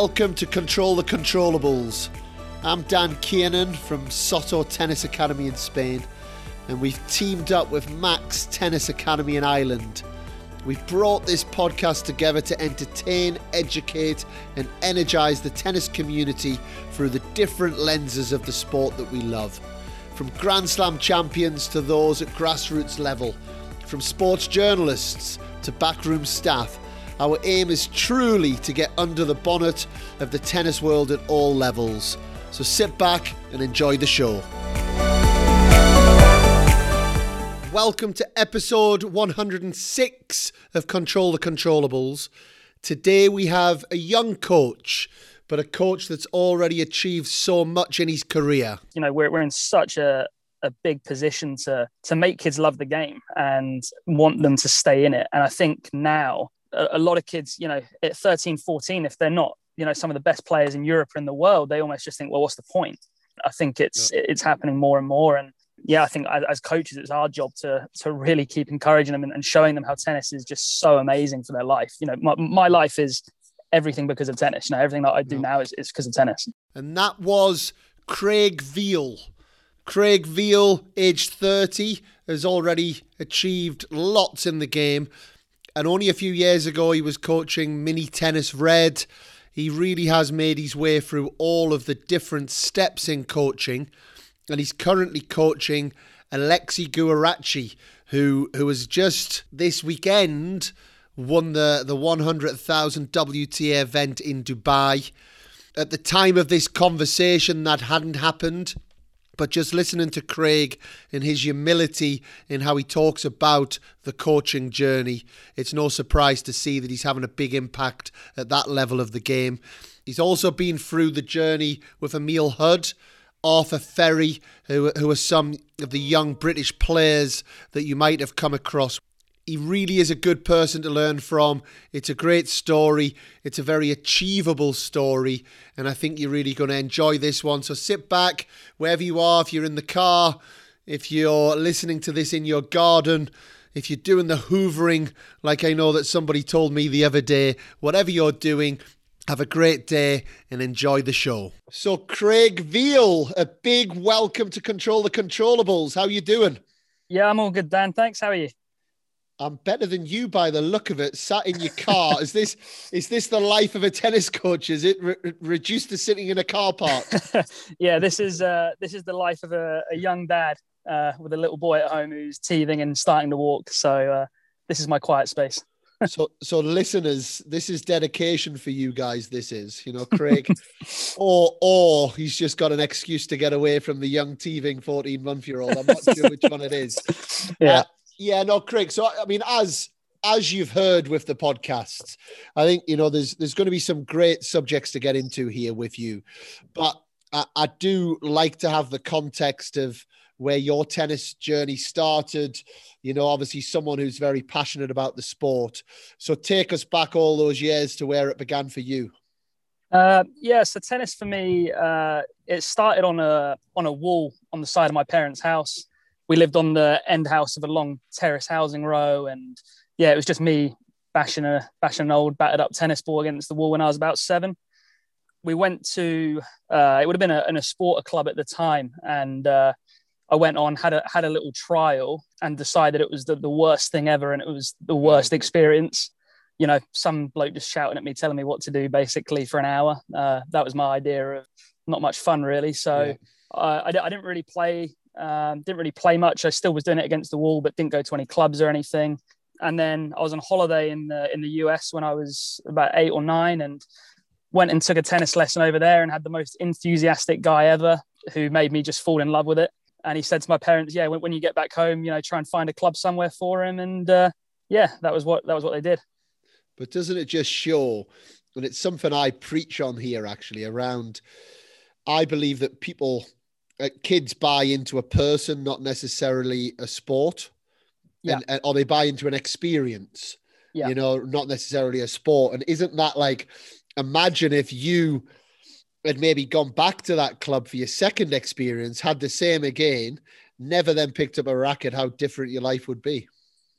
Welcome to Control the Controllables. I'm Dan Kiernan from Soto Tennis Academy in Spain, and we've teamed up with Max Tennis Academy in Ireland. We've brought this podcast together to entertain, educate, and energize the tennis community through the different lenses of the sport that we love. From Grand Slam champions to those at grassroots level, from sports journalists to backroom staff, our aim is truly to get under the bonnet of the tennis world at all levels. So sit back and enjoy the show. Welcome to episode 106 of Control the Controllables. Today we have a young coach, but a coach that's already achieved so much in his career. You know, we're, we're in such a, a big position to to make kids love the game and want them to stay in it. And I think now a, a lot of kids, you know, at 13, 14, if they're not, you know, some of the best players in Europe or in the world, they almost just think, well, what's the point? I think it's yeah. it's happening more and more. And yeah, I think as coaches, it's our job to to really keep encouraging them and, and showing them how tennis is just so amazing for their life. You know, my, my life is everything because of tennis. You know, everything that I do yeah. now is, is because of tennis. And that was Craig Veal. Craig Veal, aged 30, has already achieved lots in the game. And only a few years ago, he was coaching Mini Tennis Red. He really has made his way through all of the different steps in coaching. And he's currently coaching Alexa Guarachi, who, who has just this weekend won the, the 100,000 WTA event in Dubai. At the time of this conversation, that hadn't happened. But just listening to Craig and his humility in how he talks about the coaching journey, it's no surprise to see that he's having a big impact at that level of the game. He's also been through the journey with Emil Hudd, Arthur Fery, who, who are some of the young British players that you might have come across he really is a good person to learn from. It's a great story. It's a very achievable story. And I think you're really going to enjoy this one. So sit back wherever you are, if you're in the car, if you're listening to this in your garden, if you're doing the hoovering, like I know that somebody told me the other day, whatever you're doing, have a great day and enjoy the show. So, Craig Veal, a big welcome to Control the Controllables. How you doing? Yeah, I'm all good, Dan. Thanks. How are you? I'm better than you by the look of it. Sat in your car. is this is this the life of a tennis coach? Is it re- reduced to sitting in a car park? yeah, this is uh, this is the life of a, a young dad uh, with a little boy at home who's teething and starting to walk. So uh, this is my quiet space. so so listeners, this is dedication for you guys. This is you know Craig, or or he's just got an excuse to get away from the young teething 14 month year old. I'm not sure which one it is. Yeah. Yeah, no, Craig. So I mean, as as you've heard with the podcast, I think you know there's there's going to be some great subjects to get into here with you, but I, I do like to have the context of where your tennis journey started. You know, obviously someone who's very passionate about the sport. So take us back all those years to where it began for you. Uh, yeah, so tennis for me, uh, it started on a on a wall on the side of my parents' house we lived on the end house of a long terrace housing row, and yeah, it was just me bashing a bashing an old battered up tennis ball against the wall when I was about seven. We went to uh, it would have been a, in a sport club at the time, and uh, I went on had a had a little trial and decided it was the, the worst thing ever, and it was the worst experience. You know, some bloke just shouting at me, telling me what to do, basically for an hour. Uh, that was my idea of not much fun, really. So yeah. I, I didn't really play um, didn't really play much. I still was doing it against the wall, but didn't go to any clubs or anything. And then I was on holiday in the in the US when I was about eight or nine, and went and took a tennis lesson over there, and had the most enthusiastic guy ever, who made me just fall in love with it. And he said to my parents, "Yeah, when, when you get back home, you know, try and find a club somewhere for him." And uh, yeah, that was what that was what they did. But doesn't it just show? And it's something I preach on here actually around. I believe that people kids buy into a person, not necessarily a sport, yeah. and, and, or they buy into an experience. Yeah. You know, not necessarily a sport. And isn't that like, imagine if you had maybe gone back to that club for your second experience, had the same again, never then picked up a racket, how different your life would be.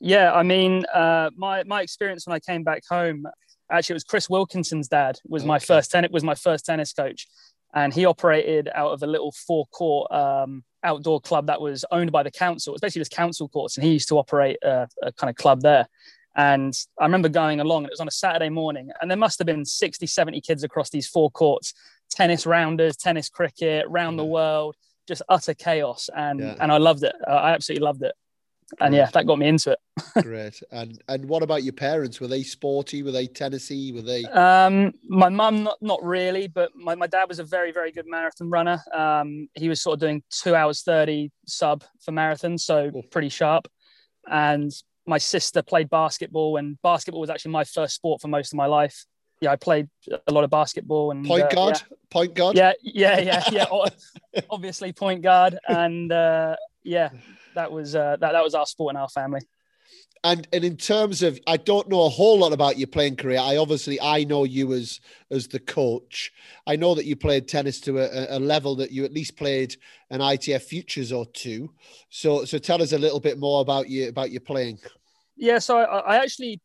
Yeah, I mean, uh, my my experience when I came back home, Actually, it was Chris Wilkinson's dad was okay. my first tennis was my first tennis coach, and he operated out of a little four court um, outdoor club that was owned by the council. It was basically just council courts, and he used to operate a, a kind of club there. And I remember going along, and it was on a Saturday morning, and there must have been 60, 70 kids across these four courts tennis rounders, tennis cricket, round yeah. the world, just utter chaos. And, yeah. and I loved it. I absolutely loved it. And yeah, that got me into it. Great. And and what about your parents? Were they sporty? Were they Tennessee? Were they? Um, my mum, not not really, but my, my dad was a very very good marathon runner. Um, he was sort of doing two hours thirty sub for marathons, so pretty sharp. And my sister played basketball, and basketball was actually my first sport for most of my life. Yeah, I played a lot of basketball and point uh, guard, yeah. point guard. Yeah, yeah, yeah, yeah. Obviously, point guard, and uh, yeah, that was uh, that that was our sport in our family. And and in terms of, I don't know a whole lot about your playing career. I obviously I know you as as the coach. I know that you played tennis to a, a level that you at least played an ITF Futures or two. So so tell us a little bit more about you about your playing. Yeah, so I, I actually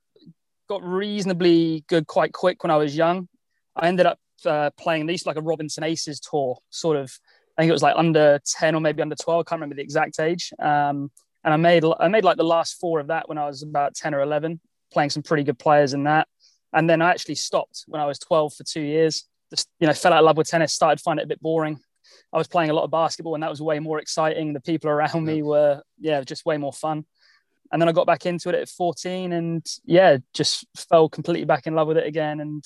got reasonably good quite quick when I was young. I ended up uh, playing at least like a Robinson Aces tour, sort of. I think it was like under ten or maybe under twelve. I can't remember the exact age. Um, and I made I made like the last four of that when I was about ten or eleven, playing some pretty good players in that. And then I actually stopped when I was twelve for two years. Just you know, fell out of love with tennis. Started finding it a bit boring. I was playing a lot of basketball, and that was way more exciting. The people around me were yeah, just way more fun and then I got back into it at 14 and yeah, just fell completely back in love with it again and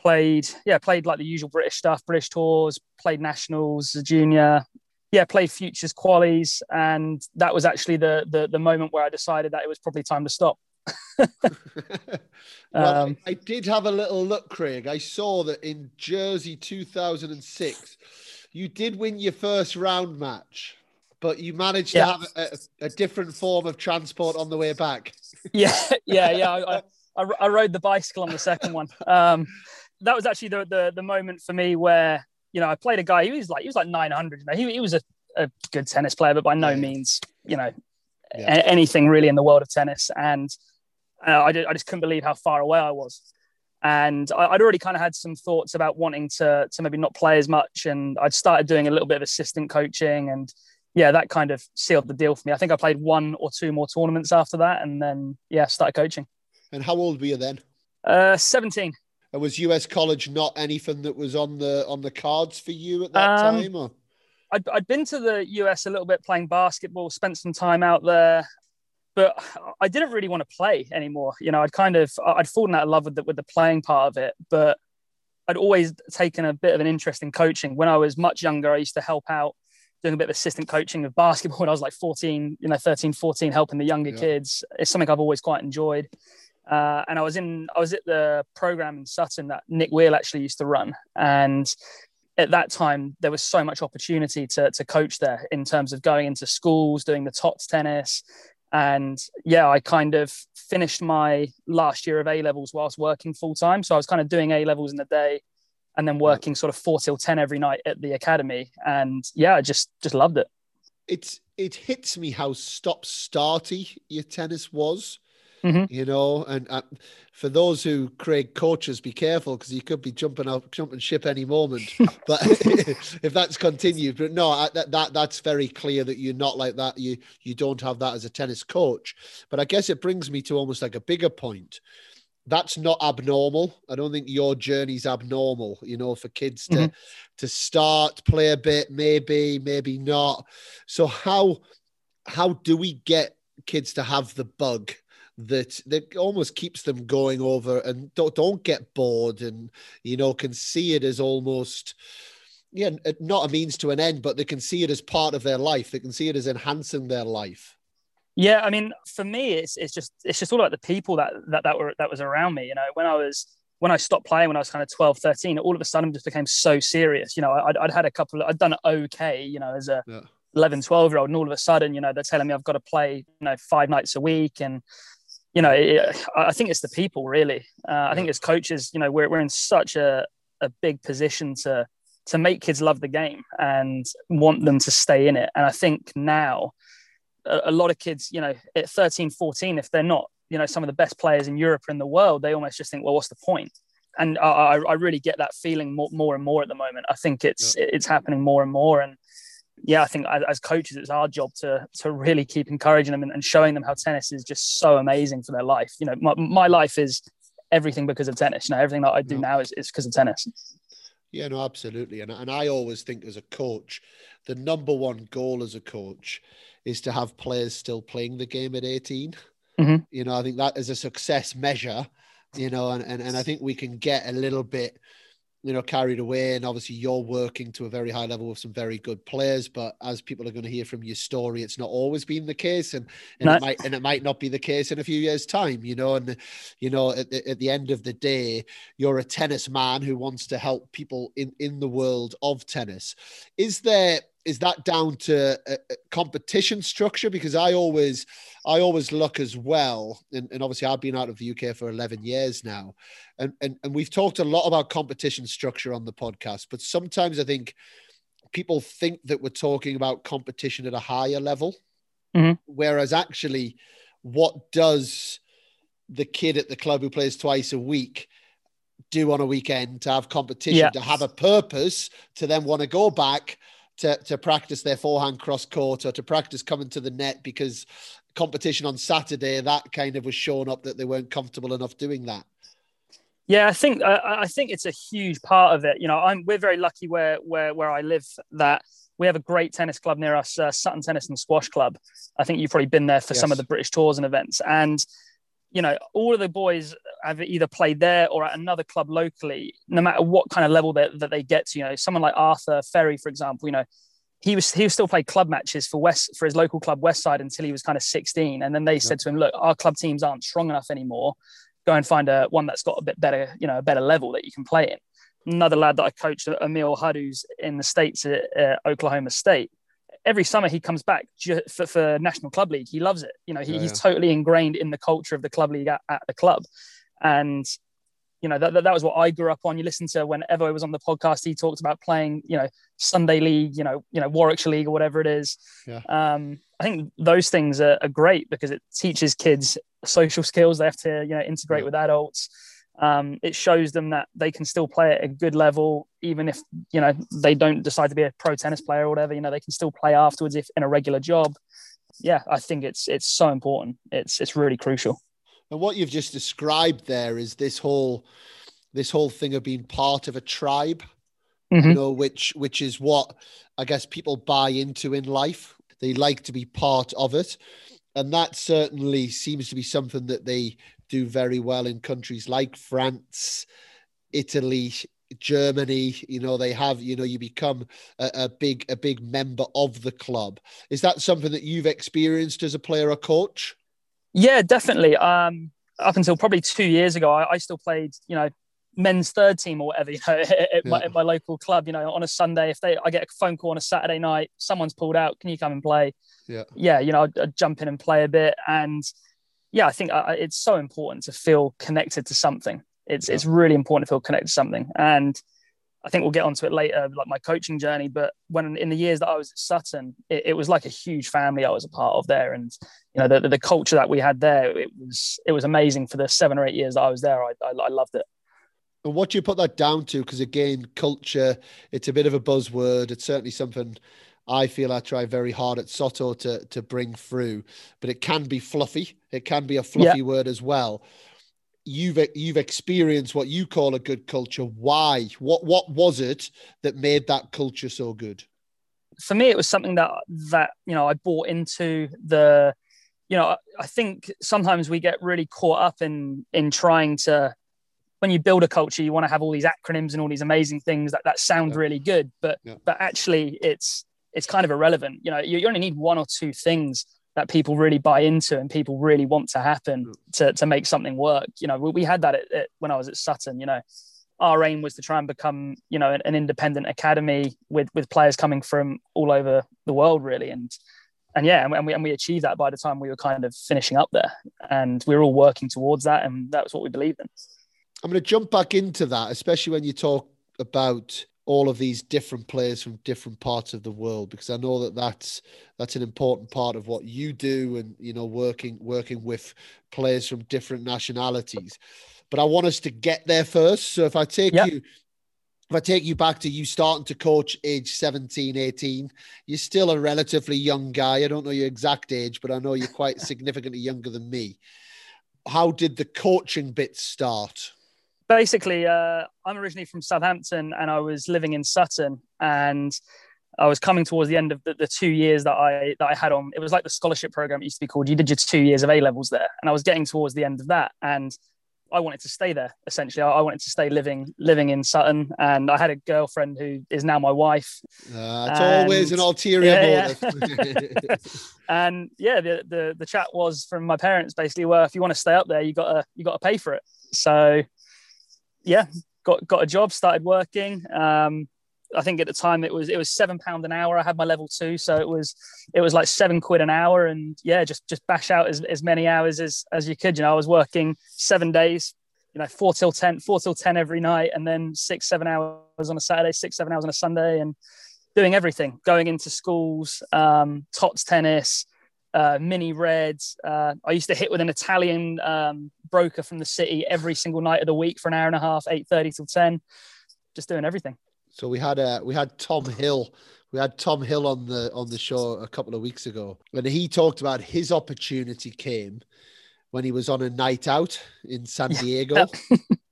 played, yeah, played like the usual British stuff, British tours, played nationals, junior, yeah, played futures qualies. And that was actually the, the, the moment where I decided that it was probably time to stop. well, um, I did have a little look, Craig. I saw that in Jersey 2006, you did win your first round match but you managed yeah. to have a, a, different form of transport on the way back. yeah, yeah, yeah. I, I, I, rode the bicycle on the second one. Um, that was actually the, the, the moment for me where you know I played a guy. He was like he was like 900. You know, he, he was a, a good tennis player, but by no means you know yeah. a, anything really in the world of tennis. And uh, I, did, I just couldn't believe how far away I was and I, would already kind of had some thoughts about wanting to to maybe not play as much, and I'd started doing a little bit of assistant coaching, and yeah, that kind of sealed the deal for me. I think I played one or two more tournaments after that, and then yeah, started coaching. And how old were you then? Uh, seventeen. And was US college not anything that was on the on the cards for you at that um, time? Or I'd, I'd been to the US a little bit playing basketball, spent some time out there, but I didn't really want to play anymore. You know, I'd kind of I'd fallen out of love with the with the playing part of it, but I'd always taken a bit of an interest in coaching. When I was much younger, I used to help out doing a bit of assistant coaching of basketball when I was like 14, you know, 13, 14, helping the younger yeah. kids. It's something I've always quite enjoyed. Uh, and I was in, I was at the program in Sutton that Nick Wheel actually used to run. And at that time, there was so much opportunity to, to coach there in terms of going into schools, doing the TOTS tennis. And yeah, I kind of finished my last year of A levels whilst working full time. So I was kind of doing A levels in the day, and then working sort of four till ten every night at the academy. And yeah, I just just loved it. It's it hits me how stop starty your tennis was. Mm-hmm. You know, and uh, for those who Craig coaches, be careful because you could be jumping out, jumping ship any moment. but if that's continued, but no, I, that that that's very clear that you're not like that. You you don't have that as a tennis coach. But I guess it brings me to almost like a bigger point, that's not abnormal. I don't think your journey's abnormal, you know, for kids to mm-hmm. to start, play a bit, maybe, maybe not. So how how do we get kids to have the bug that that almost keeps them going over and don't don't get bored and you know can see it as almost yeah not a means to an end but they can see it as part of their life they can see it as enhancing their life yeah, I mean, for me, it's it's just it's just all about the people that that that were that was around me. You know, when I was when I stopped playing when I was kind of 12, 13, all of a sudden just became so serious. You know, I'd, I'd had a couple, of, I'd done okay, you know, as a yeah. 11, 12 year old. And all of a sudden, you know, they're telling me I've got to play, you know, five nights a week. And, you know, it, I think it's the people really. Uh, I think as coaches, you know, we're, we're in such a, a big position to, to make kids love the game and want them to stay in it. And I think now, a, a lot of kids, you know, at 13, 14, if they're not you know some of the best players in Europe and in the world, they almost just think, well, what's the point? And I, I really get that feeling more, more and more at the moment. I think it's yeah. it's happening more and more, and yeah, I think as coaches, it's our job to to really keep encouraging them and, and showing them how tennis is just so amazing for their life. You know, my, my life is everything because of tennis. You know, everything that I do now is, is because of tennis. Yeah, no, absolutely. And, and I always think as a coach, the number one goal as a coach is to have players still playing the game at 18. Mm-hmm. You know, I think that is a success measure, you know, and, and, and I think we can get a little bit you know, carried away. And obviously, you're working to a very high level with some very good players. But as people are going to hear from your story, it's not always been the case, and, and no. it might and it might not be the case in a few years' time. You know, and you know, at the, at the end of the day, you're a tennis man who wants to help people in in the world of tennis. Is there is that down to a, a competition structure? Because I always, I always look as well, and, and obviously I've been out of the UK for eleven years now, and, and and we've talked a lot about competition structure on the podcast, but sometimes I think people think that we're talking about competition at a higher level, mm-hmm. whereas actually, what does the kid at the club who plays twice a week do on a weekend to have competition, yeah. to have a purpose, to then want to go back to, to practice their forehand cross court or to practice coming to the net because competition on Saturday that kind of was shown up that they weren't comfortable enough doing that. Yeah, I think I, I think it's a huge part of it. You know, I'm we're very lucky where where where I live that we have a great tennis club near us, uh, Sutton Tennis and Squash Club. I think you've probably been there for yes. some of the British tours and events, and you know, all of the boys have either played there or at another club locally, no matter what kind of level that, that they get to. You know, someone like Arthur Fery, for example, you know, he was he was still played club matches for West for his local club Westside until he was kind of 16. And then they yeah. said to him, Look, our club teams aren't strong enough anymore. Go and find a one that's got a bit better, you know, a better level that you can play in. Another lad that I coached, Emil Hudd, who's in the States at uh, Oklahoma State every summer he comes back for, for National Club League. He loves it. You know, he, yeah, he's totally ingrained in the culture of the club league at, at the club. And, you know, that, that, that, was what I grew up on. You listen to whenever I was on the podcast, he talked about playing, you know, Sunday league, you know, you know, Warwickshire League or whatever it is. Yeah. Um, I think those things are, are, great because it teaches kids social skills. They have to, you know, integrate yeah. with adults um, it shows them that they can still play at a good level, even if you know they don't decide to be a pro tennis player or whatever. You know, they can still play afterwards if in a regular job. Yeah, I think it's it's so important. It's it's really crucial. And what you've just described there is this whole this whole thing of being part of a tribe. Mm-hmm. You know, which which is what I guess people buy into in life. They like to be part of it and that certainly seems to be something that they do very well in countries like France, Italy, Germany. You know, they have. You know, you become a, a, big a big member of the club. Is that something that you've experienced as a player or coach? Yeah, definitely. Um, up until probably two years ago, I, I still played. You know, men's third team or whatever, you know, at, yeah. my, at, my, local club, you know, on a Sunday, if they, I get a phone call on a Saturday night, someone's pulled out, can you come and play? Yeah. Yeah. You know, I'd, I'd jump in and play a bit. And yeah, I think uh, it's so important to feel connected to something. It's, yeah. it's really important to feel connected to something. And I think we'll get onto it later, like my coaching journey. But when in the years that I was at Sutton, it, it was like a huge family I was a part of there, and you know the, the culture that we had there, it was it was amazing for the seven or eight years that I was there. I, I, I loved it. And what do you put that down to? Because again, culture, it's a bit of a buzzword. It's certainly something I feel I try very hard at Soto to to bring through, but it can be fluffy. It can be a fluffy yeah. word as well. You've you've experienced what you call a good culture. Why? What what was it that made that culture so good? For me, it was something that that you know I bought into the. You know, I think sometimes we get really caught up in in trying to when you build a culture, you want to have all these acronyms and all these amazing things that, that sound yeah. really good, but yeah. but actually it's it's kind of irrelevant. You know, you, you, only need one or two things that people really buy into and people really want to happen mm. to, to make something work. You know, we, we had that at, at, when I was at Sutton. You know, our aim was to try and become you know an, an independent academy with with players coming from all over the world, really, and and yeah, and we, and we achieved that by the time we were kind of finishing up there, and we were all working towards that, and that was what we believed in. I'm going to jump back into that, especially when you talk about all of these different players from different parts of the world because I know that that's that's an important part of what you do and you know working working with players from different nationalities but I want us to get there first so if I take yep. you if I take you back to you starting to coach age 17, 18, you're still a relatively young guy. I don't know your exact age, but I know you're quite significantly younger than me. How did the coaching bit start? Basically, uh, I'm originally from Southampton and I was living in Sutton and I was coming towards the end of the, the, two years that I that I had on. It was like the scholarship program it used to be called. You did your two years of A levels there, and I was getting towards the end of that. And I wanted to stay there. Essentially, I wanted to stay living living in Sutton, and I had a girlfriend who is now my wife. Uh, it's and, always an ulterior yeah, yeah. and yeah, the, the the chat was from my parents basically, well, if you want to stay up there, you got to you got to pay for it. So, yeah, got got a job, started working. Um, I think at the time it was it was seven pound an hour. I had my level two, so it was it was like seven quid an hour, and yeah, just just bash out as, as many hours as as you could. You know, I was working seven days, you know, four till ten, four till ten every night, and then six seven hours on a Saturday, six seven hours on a Sunday, and doing everything, going into schools, um, tots tennis, uh, mini reds. Uh, I used to hit with an Italian um, broker from the city every single night of the week for an hour and a half, eight thirty till ten, just doing everything. So we had a we had Tom Hill. We had Tom Hill on the on the show a couple of weeks ago, and he talked about his opportunity came when he was on a night out in San Diego.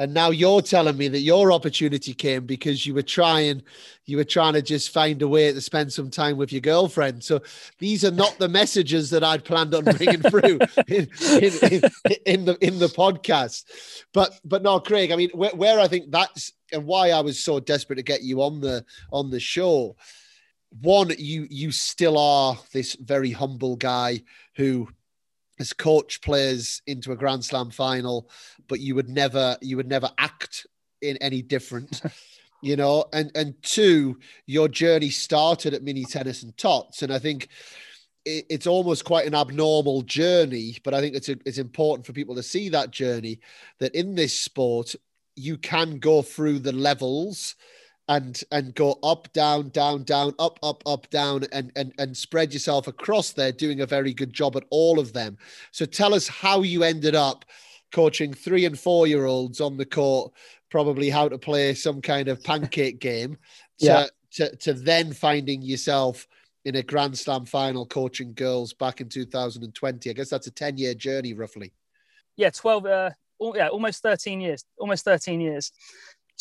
and now you're telling me that your opportunity came because you were trying you were trying to just find a way to spend some time with your girlfriend so these are not the messages that i'd planned on bringing through in, in, in, in, the in the podcast but but no craig i mean where, where i think that's and why I was so desperate to get you on the on the show. One, you you still are this very humble guy who has coached players into a Grand Slam final, but you would never you would never act in any different. you know, and and two, your journey started at mini tennis and tots, and I think it's almost quite an abnormal journey, but I think it's a, it's important for people to see that journey. That in this sport, you can go through the levels and and go up down down down up up up down and and and spread yourself across there doing a very good job at all of them so tell us how you ended up coaching 3 and 4 year olds on the court probably how to play some kind of pancake game to, yeah. to to then finding yourself in a grand slam final coaching girls back in 2020 i guess that's a 10 year journey roughly yeah 12 uh yeah, almost 13 years, almost 13 years.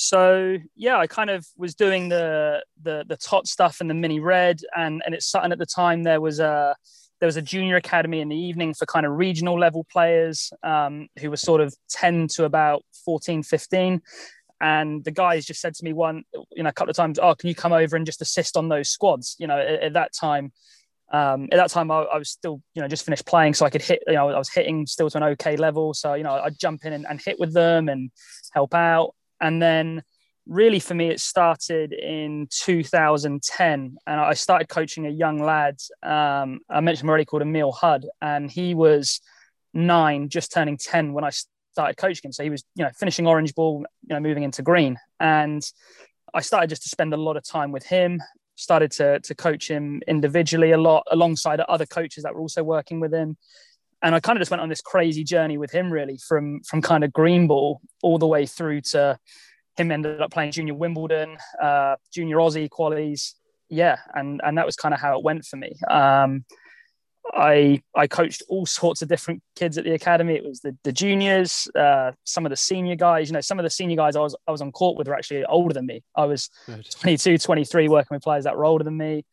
So yeah, I kind of was doing the the the tot stuff and the mini red, and and it's Sutton at the time there was a there was a junior academy in the evening for kind of regional level players um, who were sort of 10 to about 14, 15. And the guys just said to me one, you know, a couple of times, oh, can you come over and just assist on those squads? You know, at, at that time, um, at that time I, I, was still you know just finished playing so i could hit you know i was hitting still to an okay level so you know i'd jump in and, and hit with them and help out and then really for me it started in 2010 and i started coaching a young lad um, i mentioned already called emil hudd and he was nine just turning 10 when i started coaching him. So he was you know finishing orange ball you know moving into green. And I started just to spend a lot of time with him started to, to coach him individually a lot alongside other coaches that were also working with him and I kind of just went on this crazy journey with him really from from kind of green ball all the way through to him ended up playing junior Wimbledon, uh, junior Aussie qualies, yeah, and and that was kind of how it went for me. Um, I I coached all sorts of different kids at the academy. It was the, the juniors, uh, some of the senior guys. You know, some of the senior guys I was I was on court with were actually older than me. I was 22, 23, working with players that were older than me.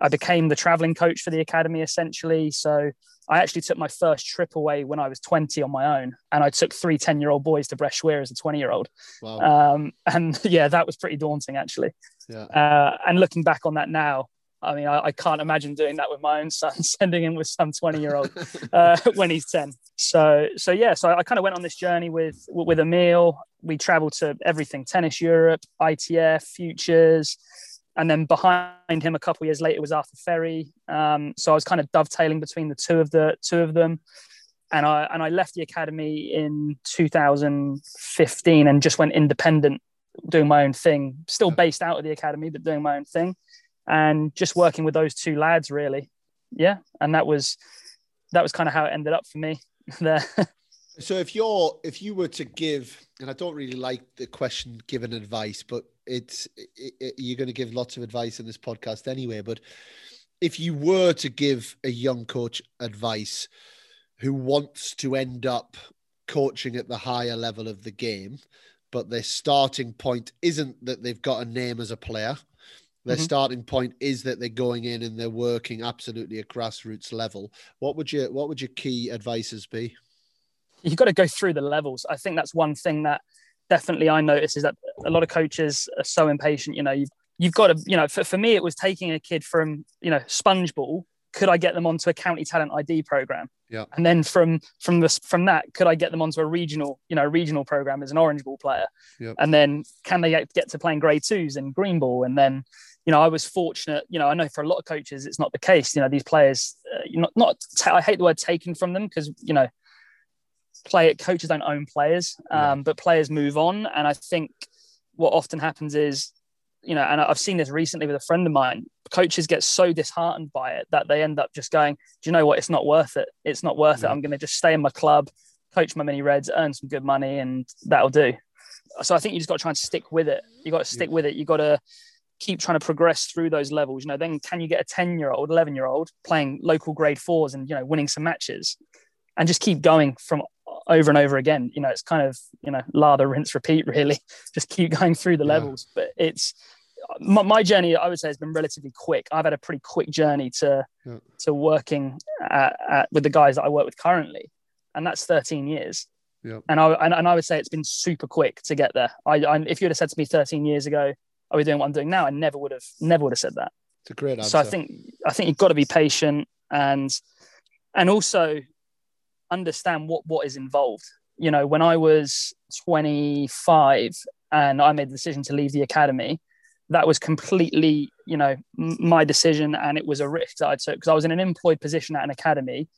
I became the traveling coach for the academy essentially. So I actually took my first trip away when I was 20 on my own, and I took three 10 year old boys to Bressuire as a 20 year old. Wow. Um, and yeah, that was pretty daunting actually. Yeah. Uh, and looking back on that now, I mean, I, I, can't imagine doing that with my own son, sending him with some 20 year old uh, when he's 10. So, so yeah, so I, I kind of went on this journey with, with Emil. We traveled to everything Tennis Europe, ITF, Futures. And then behind him, a couple years later, was Arthur Fery. Um, so I was kind of dovetailing between the two of the two of them. And I and I left the academy in 2015 and just went independent doing my own thing, still based out of the academy, but doing my own thing, and just working with those two lads really. Yeah, and that was that was kind of how it ended up for me there. so if you're if you were to give, and I don't really like the question given advice, but it's it, it, you're going to give lots of advice in this podcast anyway. But if you were to give a young coach advice who wants to end up coaching at the higher level of the game, but their starting point isn't that they've got a name as a player. Their mm-hmm. starting point is that they're going in and they're working absolutely at grassroots level. What would your what would your key advices be? You've got to go through the levels. I think that's one thing that definitely I notice is that a lot of coaches are so impatient. You know, you've you've got to, you know, for, for me, it was taking a kid from, you know, sponge ball. Could I get them onto a county talent ID program? Yeah. And then from from this from that, could I get them onto a regional, you know, regional program as an orange ball player? Yep. And then can they get, to playing grade twos and green ball? And then, you know, I was fortunate. You know, I know for a lot of coaches, it's not the case. You know, these players, uh, not not. I hate the word taken from them because you know, play it, coaches don't own players, um, yeah. but players move on. And I think what often happens is you know, and I've seen this recently with a friend of mine. Coaches get so disheartened by it that they end up just going, "Do you know what? It's not worth it. It's not worth it. I'm going to just stay in my club, coach my mini reds, earn some good money, and that'll do." So I think you just got to try and stick with it. You got to stick yeah. with it. You got to keep trying to progress through those levels. You know, then can you get a 10 year old, 11 year old playing local grade fours and, you know, winning some matches and just keep going from over and over again. You know, it's kind of, you know, lather, rinse, repeat, really. Just keep going through the yeah. levels. But it's, my, my, journey, I would say, has been relatively quick. I've had a pretty quick journey to yeah. to working at, at, with the guys that I work with currently, and that's 13 years. Yeah. And I and, and, I would say it's been super quick to get there. I, I if you would have said to me 13 years ago, "Are we doing what I'm doing now?" I never would have never would have said that. It's a great answer. So I think I think you've got to be patient and and also understand what what is involved. You know, when I was 25 and I made the decision to leave the academy, that was completely, you know, my decision, and it was a risk that I took because I was in an employed position at an academy,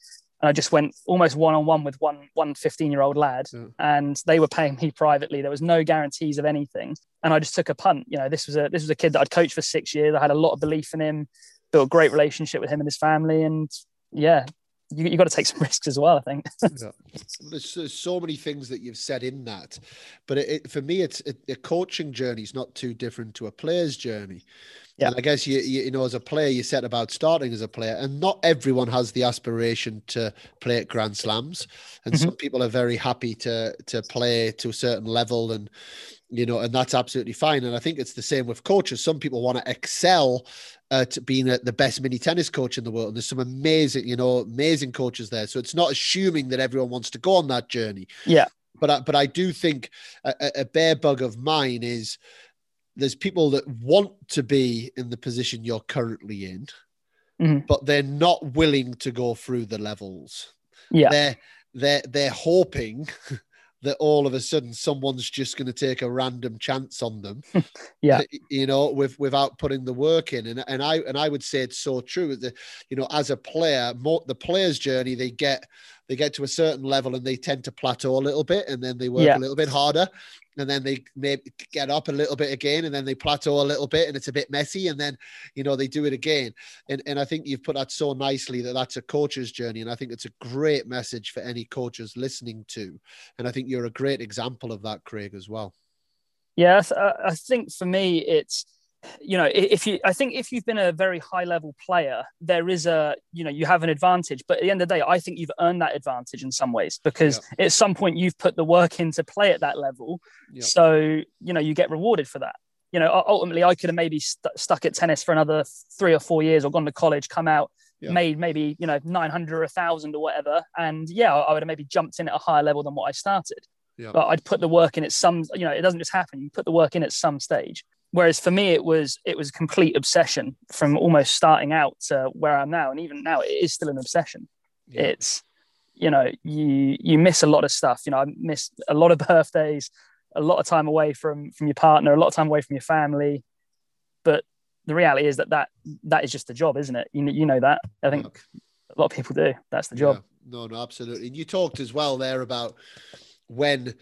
and I just went almost one on one with one one 15 year old lad, yeah. and they were paying me privately. There was no guarantees of anything, and I just took a punt. You know, this was a this was a kid that I'd coached for six years. I had a lot of belief in him, built a great relationship with him and his family, and yeah, you, you got to take some risks as well. I think. yeah. there's, there's, so many things that you've said in that, but it, it, for me, it's it, a coaching journey is not too different to a player's journey. Yeah. And I guess you, you, you know as a player you set about starting as a player, and not everyone has the aspiration to play at Grand Slams, and mm-hmm. some people are very happy to to play to a certain level and you know, and that's absolutely fine. And I think it's the same with coaches. Some people want to excel at being a, the best mini tennis coach in the world. And there's some amazing, you know, amazing coaches there. So it's not assuming that everyone wants to go on that journey. Yeah. But I, but I do think a, a bear bug of mine is there's people that want to be in the position you're currently in, mm-hmm. but they're not willing to go through the levels. Yeah. They're they're they're hoping that all of a sudden someone's just going to take a random chance on them. Yeah. You know with without putting the work in. And, and i and i would say it's so true that you know as a player more the player's journey they get they get to a certain level and they tend to plateau a little bit and then they work yeah. a little bit harder and then they maybe get up a little bit again and then they plateau a little bit and it's a bit messy and then you know they do it again. And and i think you've put that so nicely that that's a coach's journey and i think it's a great message for any coaches listening to. And i think you're a great example of that craig as well. Yeah i think for me it's you know if you i think if you've been a very high level player there is a you know you have an advantage but at the end of the day i think you've earned that advantage in some ways because yeah. at some point you've put the work in to play at that level yeah. so you know you get rewarded for that you know ultimately i could have maybe st- stuck at tennis for another three or four years or gone to college come out yeah. made maybe you know 900 or 1000 or whatever and yeah i would have maybe jumped in at a higher level than what i started yeah. but i'd put the work in at some you know it doesn't just happen you put the work in at some stage whereas for me it was it was a complete obsession from almost starting out to where i'm now. And even now it is still an obsession. Yeah. it's you know you you miss a lot of stuff. You know i miss a lot of birthdays a lot of time away from from your partner a lot of time away from your family. But the reality is that that that is just the job isn't it? You, you know that. I think a lot of people do. That's the job. Yeah. no no absolutely. And you talked as well there about when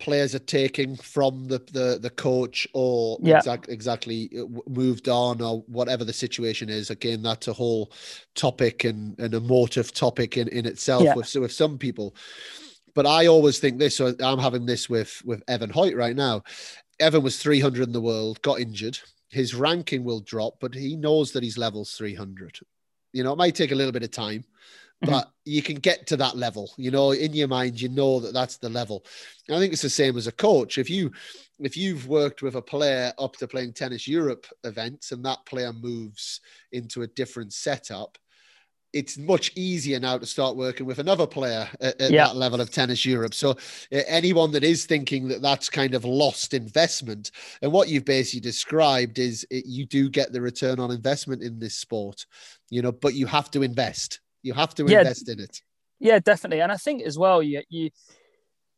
players are taking from the the, the coach or Yeah. exact, exactly uh, moved on or whatever the situation is. Again, that's a whole topic and an emotive topic in, in itself Yeah. with with some people. But I always think this. So I'm having this with with Evan Hoyt right now. Evan was 300 in the world, got injured. His ranking will drop, but he knows that he's levels 300. You know, it might take a little bit of time. But mm-hmm. you can get to that level. You know, in your mind, you know that that's the level. And I think it's the same as a coach. If you if you've worked with a player up to playing tennis Europe events, and that player moves into a different setup, it's much easier now to start working with another player at, at Yeah. that level of tennis Europe. So anyone that is thinking that that's kind of lost investment, and what you've basically described is it, you do get the return on investment in this sport, you know, but you have to invest. You have to Yeah. invest in it. Yeah, definitely. And I think as well, you you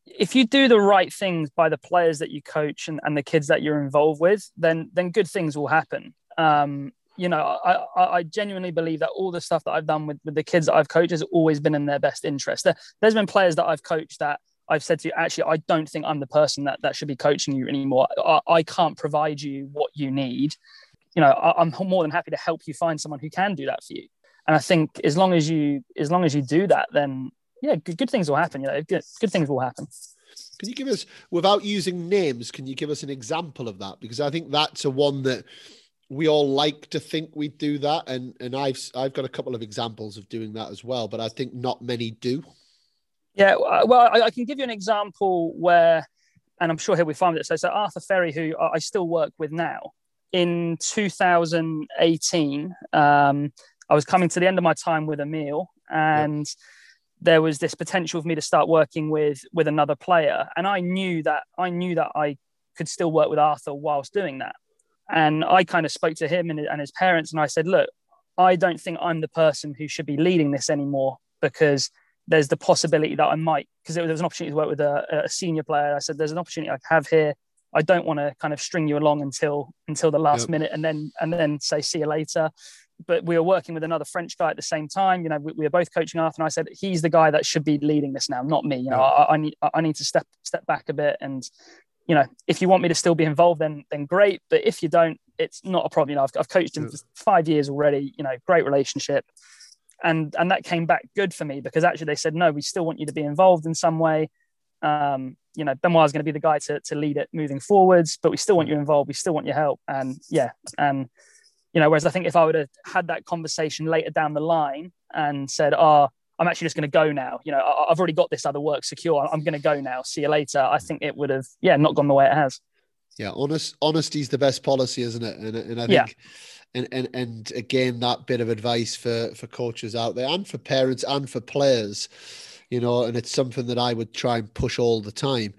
if you do the right things by the players that you coach and, and the kids that you're involved with, then then good things will happen. Um, you know, I, I, I genuinely believe that all the stuff that I've done with, with the kids that I've coached has always been in their best interest. There, there's been players that I've coached that I've said to you, actually, I don't think I'm the person that, that should be coaching you anymore. I, I can't provide you what you need. You know, I, I'm more than happy to help you find someone who can do that for you. And I think as long as you as long as you do that, then yeah, good, good things will happen. You know, good, good things will happen. Can you give us, without using names, can you give us an example of that? Because I think that's a one that we all like to think we do that, and and I've I've got a couple of examples of doing that as well, but I think not many do. Yeah, uh, well, I, I can give you an example where, and I'm sure he'll be fine with it. So, so Arthur Fery, who I I still work with now, in 2018, um, I was coming to the end of my time with Emil, and there was this potential for me to start working with with another player, and I knew that I knew that I could still work with Arthur whilst doing that, and I kind of spoke to him and, and his parents, and I said, look, I don't think I'm the person who should be leading this anymore because there's the possibility that I might, because there was an opportunity to work with a, a senior player. I said, there's an opportunity I have here. I don't want to kind of string you along until until the last Yep. minute and then and then say see you later. But we were working with another French guy at the same time. You know, we, we were both coaching Arthur, and I said he's the guy that should be leading this now, not me. You know. I, I need I need to step step back a bit, and you know, if you want me to still be involved, then then great. But if you don't, it's not a problem. You know, I've, I've coached him for five years already. You know, great relationship and and that came back good for me because actually they said no we still want you to be involved in some way um you know benoit is going to be the guy to, to lead it moving forwards but we still want you involved we still want your help and yeah and you know whereas i think if i would have had that conversation later down the line and said oh i'm actually just going to go now you know I, i've already got this other work secure i'm going to go now see you later i think it would have yeah not gone the way it has Yeah, honest honesty is the best policy, isn't it? And and I think Yeah. think and and and again that bit of advice for for coaches out there and for parents and for players, you know, and it's something that I would try and push all the time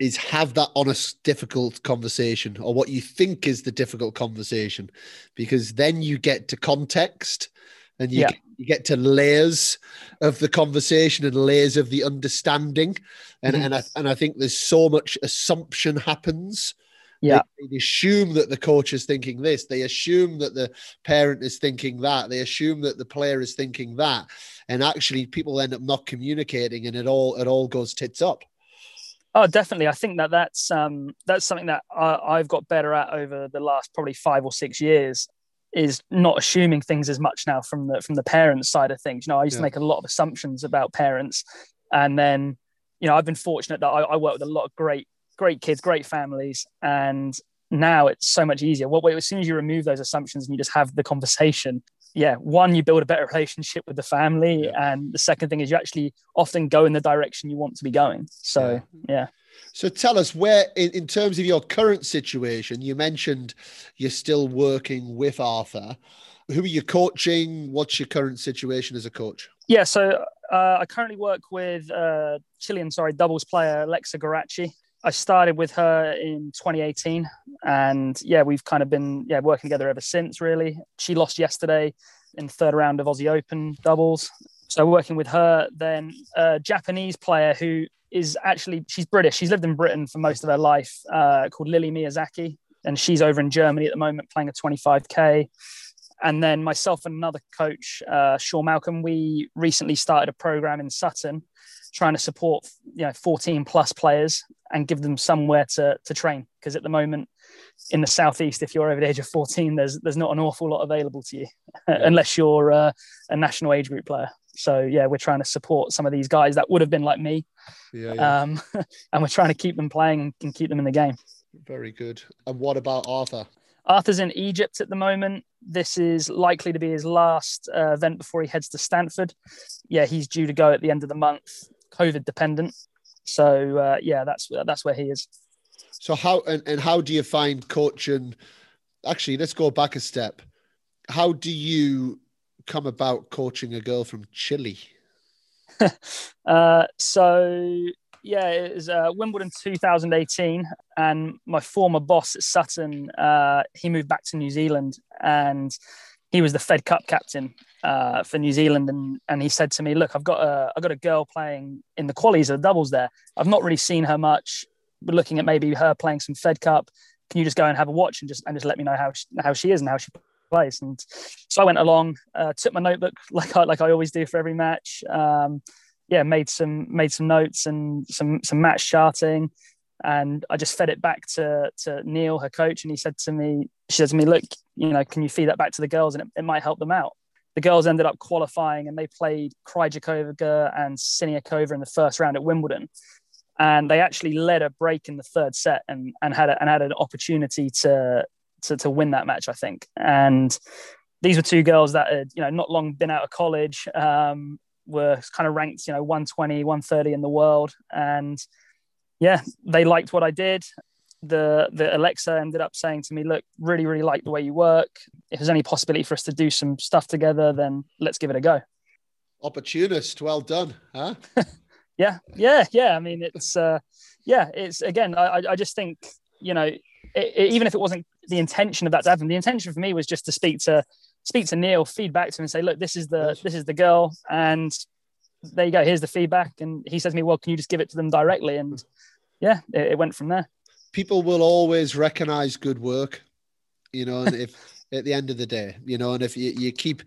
is have that honest difficult conversation or what you think is the difficult conversation because then you get to context and you Yeah. get, you get to layers of the conversation and layers of the understanding and Mhm. and I, and I think there's so much assumption happens Yeah. they, they assume that the coach is thinking this they assume that the parent is thinking that they assume that the player is thinking that and actually people end up not communicating and it all it all goes tits up Oh, definitely. I think that that's um, that's something that I, I've got better at over the last probably five or six years. Is not assuming things as much now from the from the parents' side of things. You know, I used Yeah. to make a lot of assumptions about parents, and then you know I've been fortunate that I, I work with a lot of great great kids, great families, and now it's so much easier. Well, as soon as you remove those assumptions and you just have the conversation, yeah, one you build a better relationship with the family, and the second thing is you actually often go in the direction you want to be going. So yeah. So tell us where, in, in terms of your current situation, you mentioned you're still working with Arthur. Who are you coaching? What's your current situation as a coach? Yeah, so uh, I currently work with uh, Chilean, sorry, doubles player Alexa Guarachi. I started with her in 2018, and yeah, we've kind of been yeah working together ever since. Really, she lost yesterday in the third round of Aussie Open doubles, so working with her. Then a Japanese player who is actually she's British. She's lived in Britain for most of her life, uh, called Lily Miyazaki, and she's over in Germany at the moment playing a 25k and then myself and another coach, uh, Sean Malcolm, we recently started a program in Sutton trying to support you know 14 plus players and give them somewhere to to train. Because at the moment in the southeast if you're over the age of 14 there's there's not an awful lot available to you yeah. unless you're uh, a national age group player. So yeah we're trying to support some of these guys that would have been like me. Yeah, yeah. Um, and we're trying to keep them playing and keep them in the game. Very good. And what about arthur? Arthur's in egypt at the moment. This is likely to be his last uh, event before he heads to stanford. Yeah he's due to go at the end of the month covid dependent so uh, yeah that's that's where he is so how and, and how do you find coaching? Actually, let's go back a step. How do you come about coaching a girl from Chile? uh, so yeah, it was uh, Wimbledon 2018, and my former boss at Sutton, uh, he moved back to New Zealand, and he was the Fed Cup captain uh, for New Zealand, and and he said to me, "Look, I've got a I've got a girl playing in the qualies of the doubles there. I've not really seen her much we're looking at maybe her playing some Fed Cup. Can you just go and have a watch and just and just let me know how she, how she is and how she plays? And so I went along, uh, took my notebook like I like I always do for every match. Um, yeah, made some made some notes and some some match charting, and I just fed it back to to Neil, her coach, and he said to me, she said to me, look, you know, can you feed that back to the girls and it, it might help them out. The girls ended up qualifying and they played Krejcikova and Siniakova in the first round at Wimbledon and they actually led a break in the third set and, and had a, and had an opportunity to, to to win that match, I think. And these were two girls that had you know not long been out of college, um, were kind of ranked you know 120, 130 in the world, and yeah, they liked what I did. The the Alexa ended up saying to me, "Look, really, really like the way you work. If there's any possibility for us to do some stuff together, then let's give it a go." Opportunist, well done, huh? yeah yeah yeah i mean it's uh yeah it's again i i just think you know it, it, even if it wasn't the intention of that to happen the intention for me was just to speak to speak to neil feedback to him and say look this is the this is the girl and there you go here's the feedback and he says to me well can you just give it to them directly and yeah it, it went from there people will always recognize good work you know and if at the end of the day, you know, and if you, you keep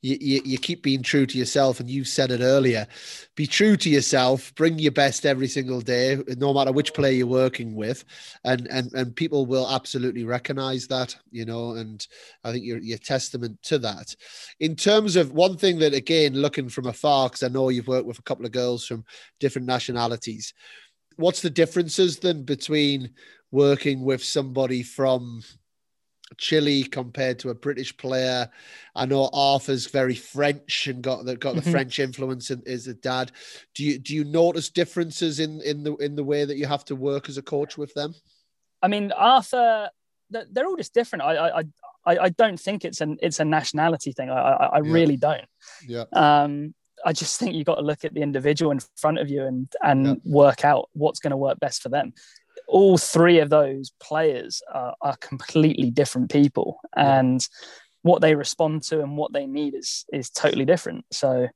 you, you, you keep being true to yourself, and you said it earlier, be true to yourself, bring your best every single day, no matter which player you're working with, and and and people will absolutely recognize that, you know, and I think you're you're testament to that. In terms of one thing that again, looking from afar, because I know you've worked with a couple of girls from different nationalities, what's the differences then between working with somebody from Chile compared to a British player. I know Arthur's very French and got the got the mm-hmm. French influence in, a dad. Do you do you notice differences in in the in the way that you have to work as a coach with them? I mean, Arthur, they're all just different. I I I, don't think it's an it's a nationality thing. I I, I yeah. really don't. Yeah. Um, I just think you've got to look at the individual in front of you and and yeah. work out what's going to work best for them. All three of those players are, are completely different people and what they respond to and what they need is is totally different. So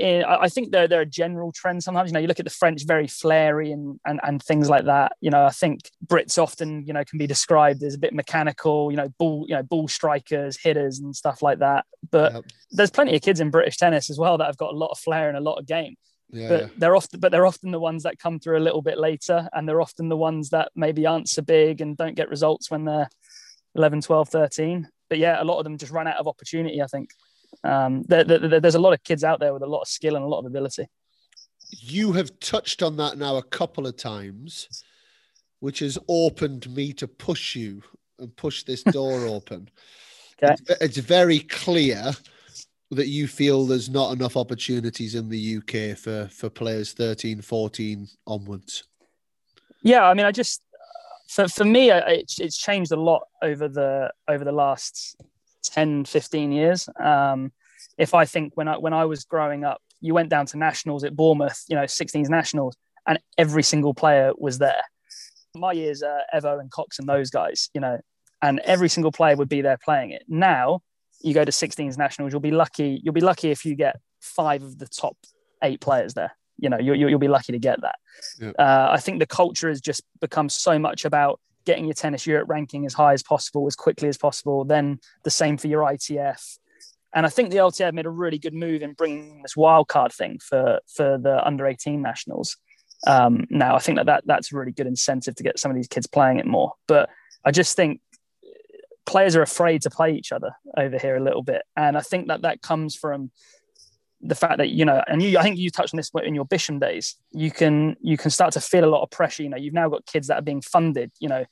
I think there, there are general trends sometimes. You know, you look at the French, very flary and, and and things like that. You know, I think Brits often, you know, can be described as a bit mechanical. You know, ball, you know, ball strikers, hitters, and stuff like that. But yep. there's plenty of kids in British tennis as well that have got a lot of flair and a lot of game. Yeah, but yeah. they're often but they're often the ones that come through a little bit later and they're often the ones that maybe aren't so big and don't get results when they're 11 12 13 but yeah a lot of them just run out of opportunity i think um, there, there, there's a lot of kids out there with a lot of skill and a lot of ability you have touched on that now a couple of times which has opened me to push you and push this door open okay. it's, it's very clear that you feel there's not enough opportunities in the UK for for players 13, 14 onwards? Yeah, I mean, I just for for me, it's it's changed a lot over the over the last 10, 15 years. Um, if I think when I when I was growing up, you went down to nationals at Bournemouth, you know, 16s nationals, and every single player was there. My years, uh, Evo and Cox and those guys, you know, and every single player would be there playing it. Now you go to 16s nationals, you'll be lucky. You'll be lucky if you get five of the top eight players there. You know, you'll, you'll be lucky to get that. Yeah. Uh, I think the culture has just become so much about getting your tennis Europe ranking as high as possible, as quickly as possible. Then the same for your ITF. And I think the LTA made a really good move in bringing this wildcard thing for for the under 18 nationals. Um, now I think that, that that's a really good incentive to get some of these kids playing it more. But I just think players are afraid to play each other over here a little bit, and I think that that comes from the fact that you know, and you, I think you touched on this in your Bisham days. You can you can start to feel a lot of pressure. You know, you've now got kids that are being funded. You know,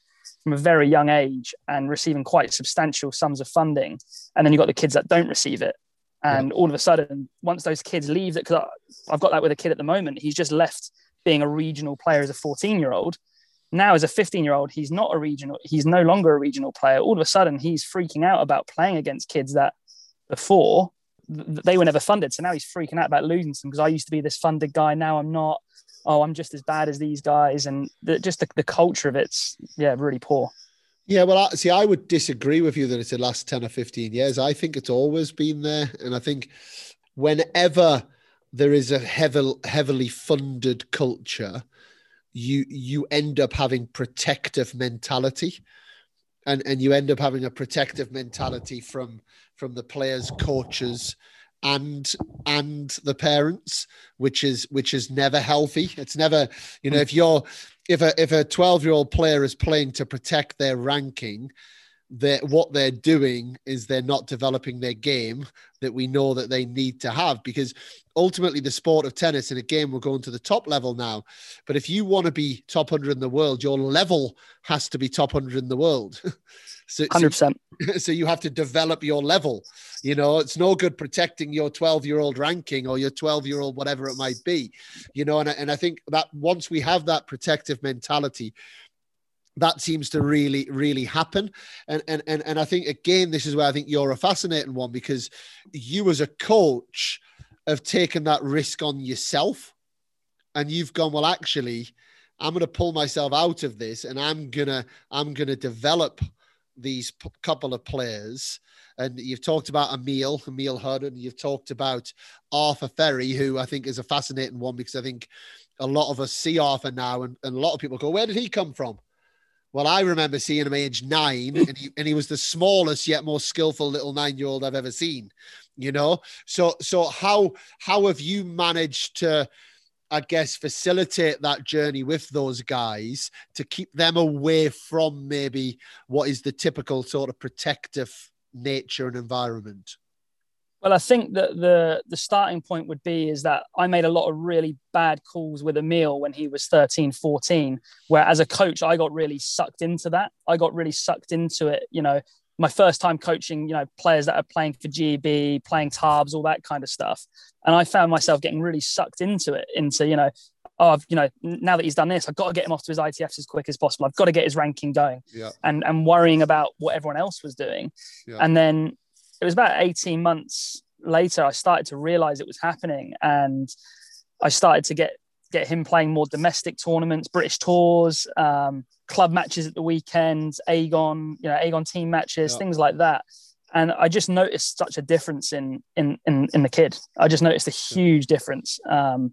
from a very young age and receiving quite substantial sums of funding, and then you've got the kids that don't receive it. And yeah. all of a sudden, once those kids leave, that because I've got that with a kid at the moment, he's just left being a regional player as a 14 year old. Now, as a 15 year old, he's not a regional, he's no longer a regional player. All of a sudden, he's freaking out about playing against kids that before they were never funded. So now he's freaking out about losing some because I used to be this funded guy. Now I'm not. Oh, I'm just as bad as these guys. And the, just the, the culture of it's, yeah, really poor. Yeah, well, I, see, I would disagree with you that it's the last 10 or 15 years. I think it's always been there. And I think whenever there is a heavy, heavily funded culture, you you end up having protective mentality, and and you end up having a protective mentality from from the players, coaches, and and the parents, which is which is never healthy. It's never you know hmm. if you're if a if a twelve year old player is playing to protect their ranking that what they're doing is they're not developing their game that we know that they need to have because ultimately the sport of tennis in a game we're going to the top level now but if you want to be top 100 in the world your level has to be top 100 in the world. So 100% so, so, you have to develop your level you know it's no good protecting your 12 year old ranking or your 12 year old whatever it might be you know and, and i think that once we have that protective mentality that seems to really really happen. And, and and and i think again this is where i think you're a fascinating one because you as a coach have taken that risk on yourself and you've gone well actually i'm going to pull myself out of this and i'm going to i'm to develop these p- couple of players. And you've talked about Emil, Emil Hudd, and you've talked about Arthur Fery, who I think is a fascinating one because I think a lot of us see Arthur now, and, and a lot of people go, Where did he come from? Well, I remember seeing him age nine, and he, and he was the smallest yet most skillful little nine year old I've ever seen. You know, so so how how have you managed to, I guess, facilitate that journey with those guys to keep them away from maybe what is the typical sort of protective nature and environment? Well, I think that the the starting point would be is that I made a lot of really bad calls with Emil when he was 13, 14, where as a coach, I got really sucked into that. I got really sucked into it. You know, my first time coaching, you know, players that are playing for GB, playing Tarbes, all that kind of stuff. And I found myself getting really sucked into it, into, you know, oh, I've, you know, now that he's done this, I've got to get him off to his ITFs as quick as possible. I've got to get his ranking going. Yeah. And and worrying about what everyone else was doing. Yeah. And then it was about 18 months later I started to realize it was happening and I started to get get him playing more domestic tournaments, British tours, um, club matches at the weekends, Aegon, you know, Aegon team matches, yeah. things like that. And I just noticed such a difference in in in, in the kid. I just noticed a huge difference. Um,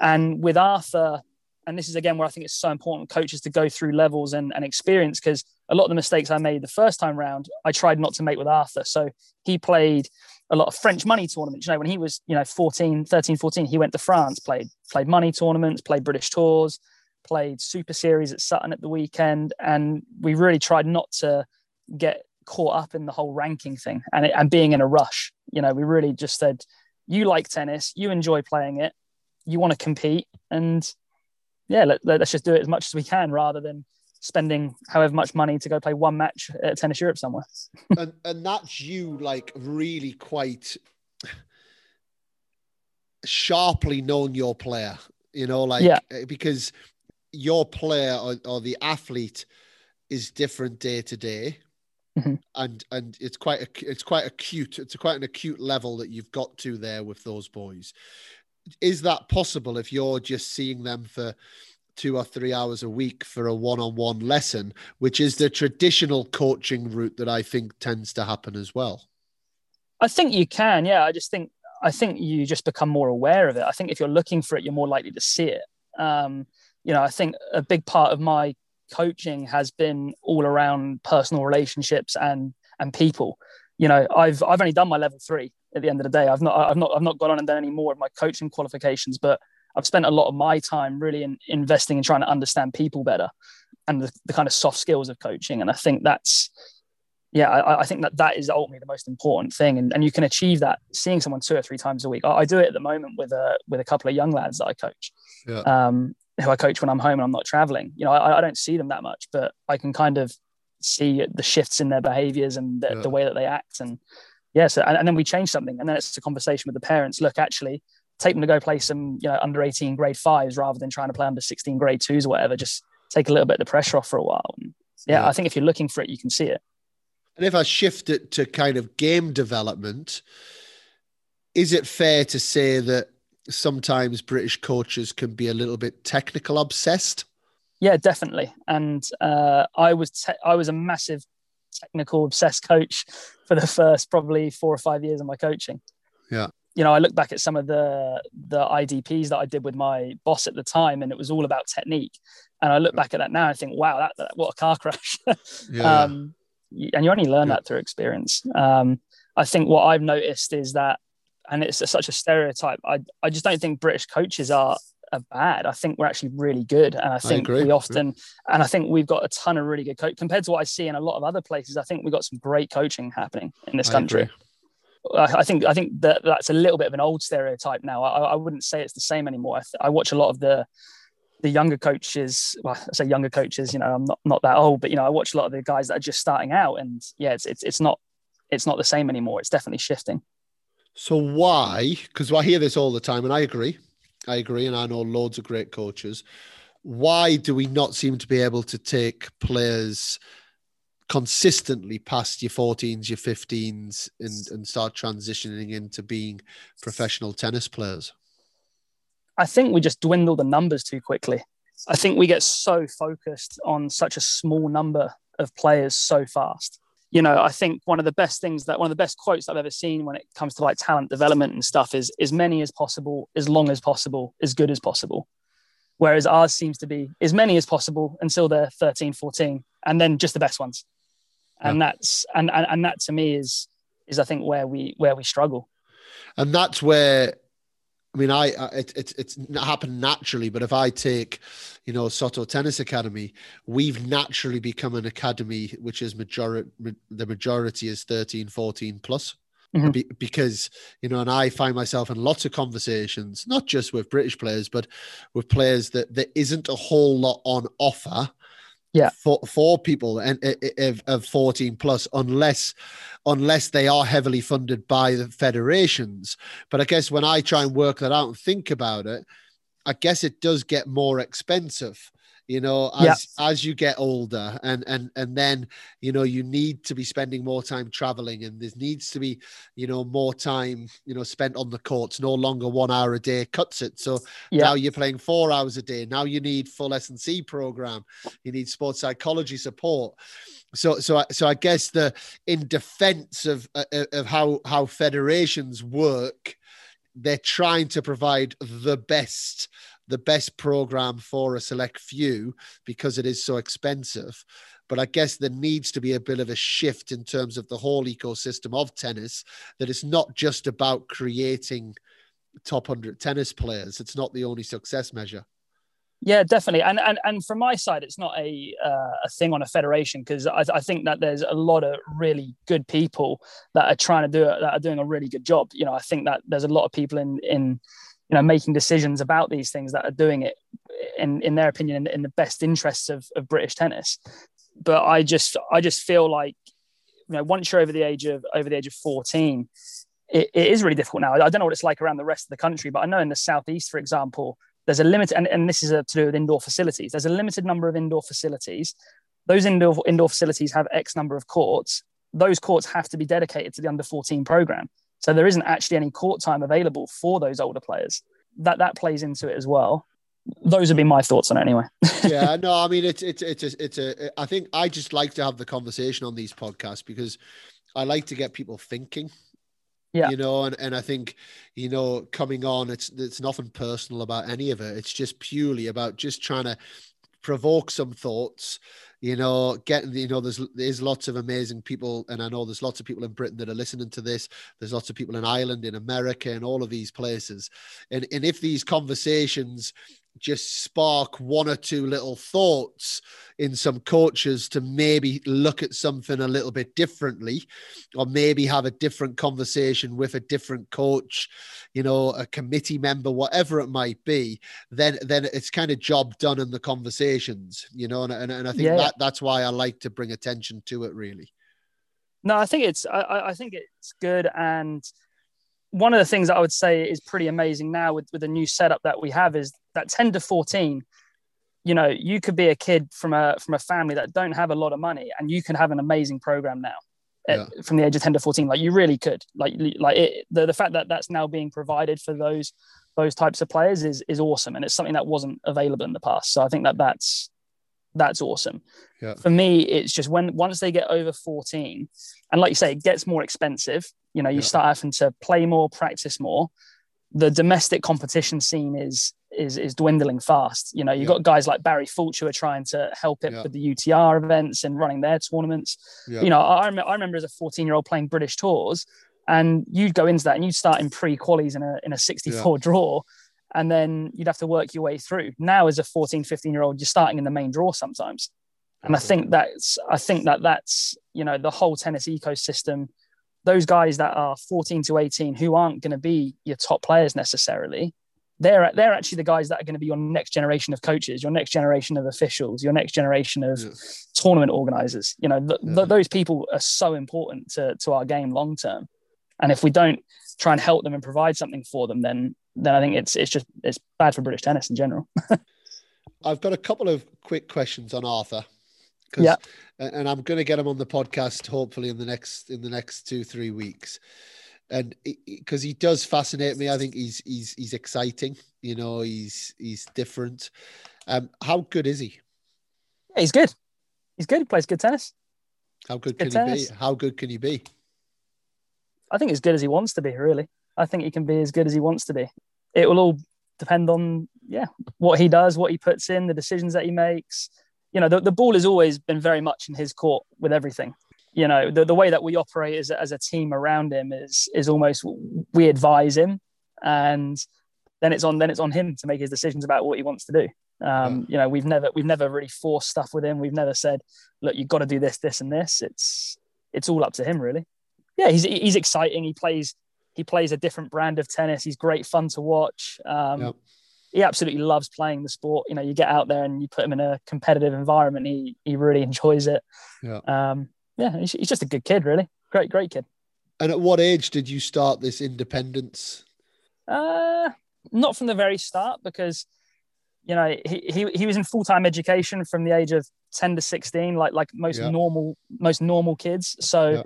and with Arthur, and this is again where I think it's so important coaches to go through levels and, and experience because a lot of the mistakes I made the first time round, I tried not to make with Arthur. So he played a lot of French money tournaments. You know, when he was, you know, 14, 13, 14, he went to France, played, played money tournaments, played British tours, played super series at Sutton at the weekend. And we really tried not to get caught up in the whole ranking thing and, and being in a rush. You know, we really just said, you like tennis, you enjoy playing it, you want to compete. And yeah, let, let's just do it as much as we can rather than spending however much money to go play one match at Tennis Europe somewhere. and and that's you like really quite sharply knowing your player, you know, like yeah. Eh, because your player or, or the athlete is different day to day. Mm-hmm. And and it's quite a, it's quite acute. It's quite an acute level that you've got to there with those boys. Is that possible if you're just seeing them for two or three hours a week for a one-on-one lesson, which is the traditional coaching route that I think tends to happen as well. I think you can, yeah. I just think I think you just become more aware of it. I think if you're looking for it, you're more likely to see it. Um, you know, I think a big part of my coaching has been all around personal relationships and and people. You know, I've I've only done my level three, at the end of the day. I've not I've not I've not gone on and done any more of my coaching qualifications, but I've spent a lot of my time really in investing in trying to understand people better and the, the kind of soft skills of coaching. And I think that's yeah, I, I, think that that is ultimately the most important thing, and, and you can achieve that seeing someone two or three times a week. I, I do it at the moment with a with a couple of young lads that I coach, yeah. um, who I coach when I'm home and I'm not traveling. You know, I, I, don't see them that much, but I can kind of see the shifts in their behaviors and the, yeah. the way that they act, and yeah, so and, and, then we change something, and then it's a conversation with the parents. Look, actually, take them to go play some you know under 18 grade fives rather than trying to play under 16 grade twos or whatever. Just take a little bit of the pressure off for a while. And yeah, yeah, I think if you're looking for it, you can see it. And if I shift it to kind of game development, is it fair to say that sometimes British coaches can be a little bit technical obsessed? Yeah, definitely. And uh, I was te- I was a massive technical obsessed coach for the first probably four or five years of my coaching. Yeah. You know, I look back at some of the the IDPs that I did with my boss at the time, and it was all about technique. And I look back at that now and think, wow, that, that what a car crash. yeah. um, and you only learn yeah. that through experience. Um, I think what I've noticed is that, and it's such a stereotype. I I just don't think British coaches are are bad. I think we're actually really good, and I think I we often, yeah. and I think we've got a ton of really good coach compared to what I see in a lot of other places. I think we've got some great coaching happening in this country. I, I, think I think that that's a little bit of an old stereotype now. I, I wouldn't say it's the same anymore. I, I watch a lot of the the younger coaches, well, I say younger coaches, you know, I'm not, not that old, but you know, I watch a lot of the guys that are just starting out and yeah, it's, it's, it's not, it's not the same anymore. It's definitely shifting. So why? Because I hear this all the time and I agree. I agree. And I know loads of great coaches. Why do we not seem to be able to take players consistently past your 14s, your 15s and, and start transitioning into being professional tennis players? I think we just dwindle the numbers too quickly. I think we get so focused on such a small number of players so fast. You know, I think one of the best things that one of the best quotes I've ever seen when it comes to like talent development and stuff is as many as possible, as long as possible, as good as possible. Whereas ours seems to be as many as possible until they're 13, 14, and then just the best ones. And yeah. that's and, and and that to me is is I think where we where we struggle. And that's where I mean, I, it, it, it's happened naturally, but if I take, you know, Sutton Tennis Academy, we've naturally become an academy which is majority, the majority is 13, 14 plus. Mm-hmm. Be, because you know, and I find myself in lots of conversations, not just with British players, but with players that there isn't a whole lot on offer yeah. for for people and of, of 14 plus unless unless they are heavily funded by the federations. But i guess when i try and work that out and think about it i guess it does get more expensive you know as yeah. as you get older and and and then you know you need to be spending more time traveling and there needs to be you know more time you know spent on the courts no longer one hour a day cuts it so yeah. now you're playing four hours a day now you need full s&c program you need sports psychology support so so so i guess the in defense of of how how federations work they're trying to provide the best the best program for a select few because it is so expensive. But I guess there needs to be a bit of a shift in terms of the whole ecosystem of tennis, that it's not just about creating top 100 tennis players. It's not the only success measure. Yeah, definitely. And and and from my side, it's not a uh, a thing on a federation because I, I think that there's a lot of really good people that are trying to do it that are doing a really good job. You know, I think that there's a lot of people in in you know making decisions about these things that are doing it in in their opinion in, in the best interests of, of British tennis. But I just I just feel like you know once you're over the age of over the age of 14 it, it is really difficult now. I don't know what it's like around the rest of the country, but I know in the southeast, for example, there's a limit, and, and this is a, to do with indoor facilities. There's a limited number of indoor facilities. Those indoor indoor facilities have X number of courts. Those courts have to be dedicated to the under 14 program. So there isn't actually any court time available for those older players. That that plays into it as well. Those would be my thoughts on it anyway. yeah, no, I mean it's it's it's a, it's a I think I just like to have the conversation on these podcasts because I like to get people thinking. Yeah. You know, and, and I think, you know, coming on, it's it's nothing personal about any of it. It's just purely about just trying to provoke some thoughts you know, getting, you know, there's there's lots of amazing people, and I know there's lots of people in Britain that are listening to this. There's lots of people in Ireland, in America, and all of these places. And and if these conversations just spark one or two little thoughts in some coaches to maybe look at something a little bit differently or maybe have a different conversation with a different coach you know a committee member whatever it might be then then it's kind of job done in the conversations you know and, and, and i think yeah. that that's why i like to bring attention to it really no i think it's I, I think it's good and one of the things that I would say is pretty amazing now with, with the new setup that we have is that 10 to 14, you know, you could be a kid from a from a family that don't have a lot of money and you can have an amazing program now eh, yeah. at, from the age of 10 to 14. Like you really could like, like it, the, the fact that that's now being provided for those, those types of players is, is awesome. And it's something that wasn't available in the past. So I think that that's, that's awesome. Yeah. For me, it's just when once they get over 14, and like you say, it gets more expensive. You know, you yeah. start having to play more, practice more. The domestic competition scene is is is dwindling fast. You know, you've yeah. got guys like Barry Fulch who are trying to help it with the UTR events and running their tournaments. You know, I, I remember as a 14 year old playing British tours, and you'd go into that and you'd start in pre qualies in a in a 64 draw and then you'd have to work your way through. Now, as a 14, 15 year old, you're starting in the main draw sometimes. And I think that's, I think that that's, you know, the whole tennis ecosystem, those guys that are 14 to 18 who aren't going to be your top players necessarily, they're, they're actually the guys that are going to be your next generation of coaches, your next generation of officials, your next generation of tournament organizers. You know, th- th- those people are so important to, to our game long term. And if we don't try and help them and provide something for them, then then I think it's it's just it's bad for British tennis in general. I've got a couple of quick questions on Arthur. Yeah. And I'm going to get him on the podcast hopefully in the next in the next two three weeks, and because he does fascinate me, I think he's he's he's exciting. You know, he's he's different. Um, how good is he? Yeah, he's good. He's good. He plays good tennis. How good, good can tennis. he be? How good can he be? I think as good as he wants to be. Really. I think he can be as good as he wants to be. It will all depend on yeah what he does, what he puts in, the decisions that he makes. You know, the, the ball has always been very much in his court with everything. You know, the, the way that we operate as, as a team around him is is almost we advise him, and then it's on then it's on him to make his decisions about what he wants to do. Um, you know, we've never we've never really forced stuff with him. We've never said, look, you've got to do this, this, and this. It's it's all up to him, really. Yeah, he's he's exciting. He plays he plays a different brand of tennis. He's great fun to watch. Um, yep. He absolutely loves playing the sport. You know, you get out there and you put him in a competitive environment. He he really enjoys it. Yeah, um, yeah. He's, he's just a good kid, really. Great, great kid. And at what age did you start this independence? Uh, not from the very start because you know he, he, he was in full-time education from the age of 10 to 16 like like most yeah. normal most normal kids so yeah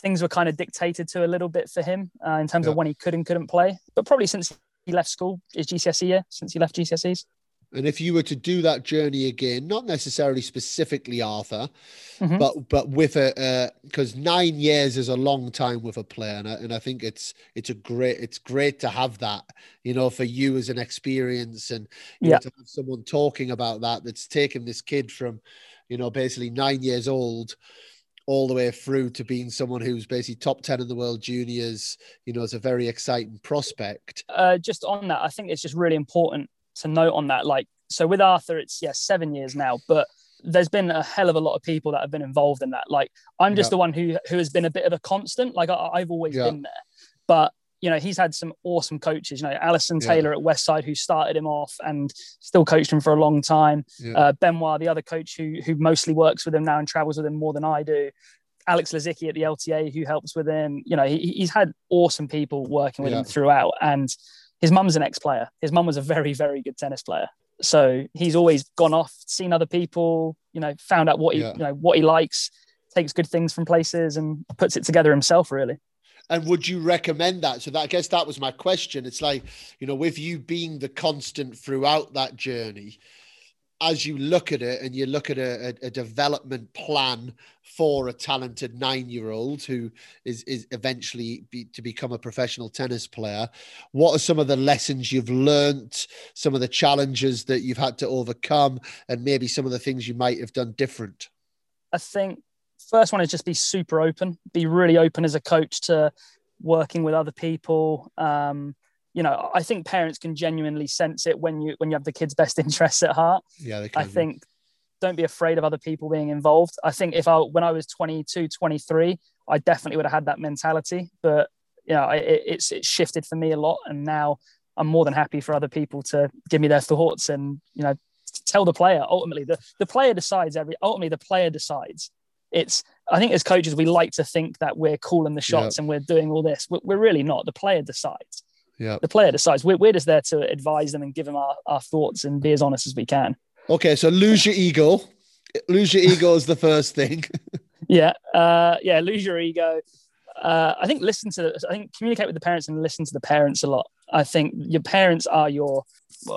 things were kind of dictated to a little bit for him uh, in terms yeah. of when he could and couldn't play. But probably since he left school, his GCSE year, since he left GCSEs. And if you were to do that journey again, not necessarily specifically Arthur, mm-hmm. but but with a because uh, nine years is a long time with a player, and I, and I think it's it's a great it's great to have that, you know, for you as an experience, and yeah. Know, to have someone talking about that that's taken this kid from, you know, basically nine years old all the way through to being someone who's basically top 10 in the world juniors, you know, is a very exciting prospect. Uh, just on that, I think it's just really important to note on that. Like, so with Arthur, it's, yeah, seven years now, but there's been a hell of a lot of people that have been involved in that. Like, I'm just yeah. the one who, who has been a bit of a constant. Like, I, have always yeah. been there. But you know, he's had some awesome coaches. You know, Alison Taylor yeah. at Westside, who started him off and still coached him for a long time. Yeah. Uh, Benoit, the other coach who who mostly works with him now and travels with him more than I do. Alex Lazicki at the LTA, who helps with him. You know, he, he's had awesome people working with yeah. him throughout. And his mum's an ex-player. His mum was a very, very good tennis player. So he's always gone off, seen other people. You know, found out what he, you know, what he likes, takes good things from places, and puts it together himself. Really. And would you recommend that? So that I guess that was my question. It's like, you know, with you being the constant throughout that journey, as you look at it and you look at a, a, a development plan for a talented nine-year-old who is is eventually be, to become a professional tennis player. What are some of the lessons you've learnt? Some of the challenges that you've had to overcome, and maybe some of the things you might have done different. I think first one is just be super open. Be really open as a coach to working with other people. Um, you know, I think parents can genuinely sense it when you when you have the kids' best interests at heart. Yeah, they can. I think don't be afraid of other people being involved. I think if I when I was 22, 23, I definitely would have had that mentality, but you know, it, it's it's shifted for me a lot, and now I'm more than happy for other people to give me their thoughts and you know tell the player. Ultimately, the the player decides every. Ultimately, the player decides. It's I think as coaches we like to think that we're calling the shots and we're doing all this. We're, we're really not. The player decides. Yeah. The player decides. We're, we're just there to advise them and give them our, our thoughts and be as honest as we can. Okay, so lose your ego. Lose your ego is the first thing. yeah, uh, yeah. Lose your ego. Uh, I think listen to. I think communicate with the parents and listen to the parents a lot. I think your parents are your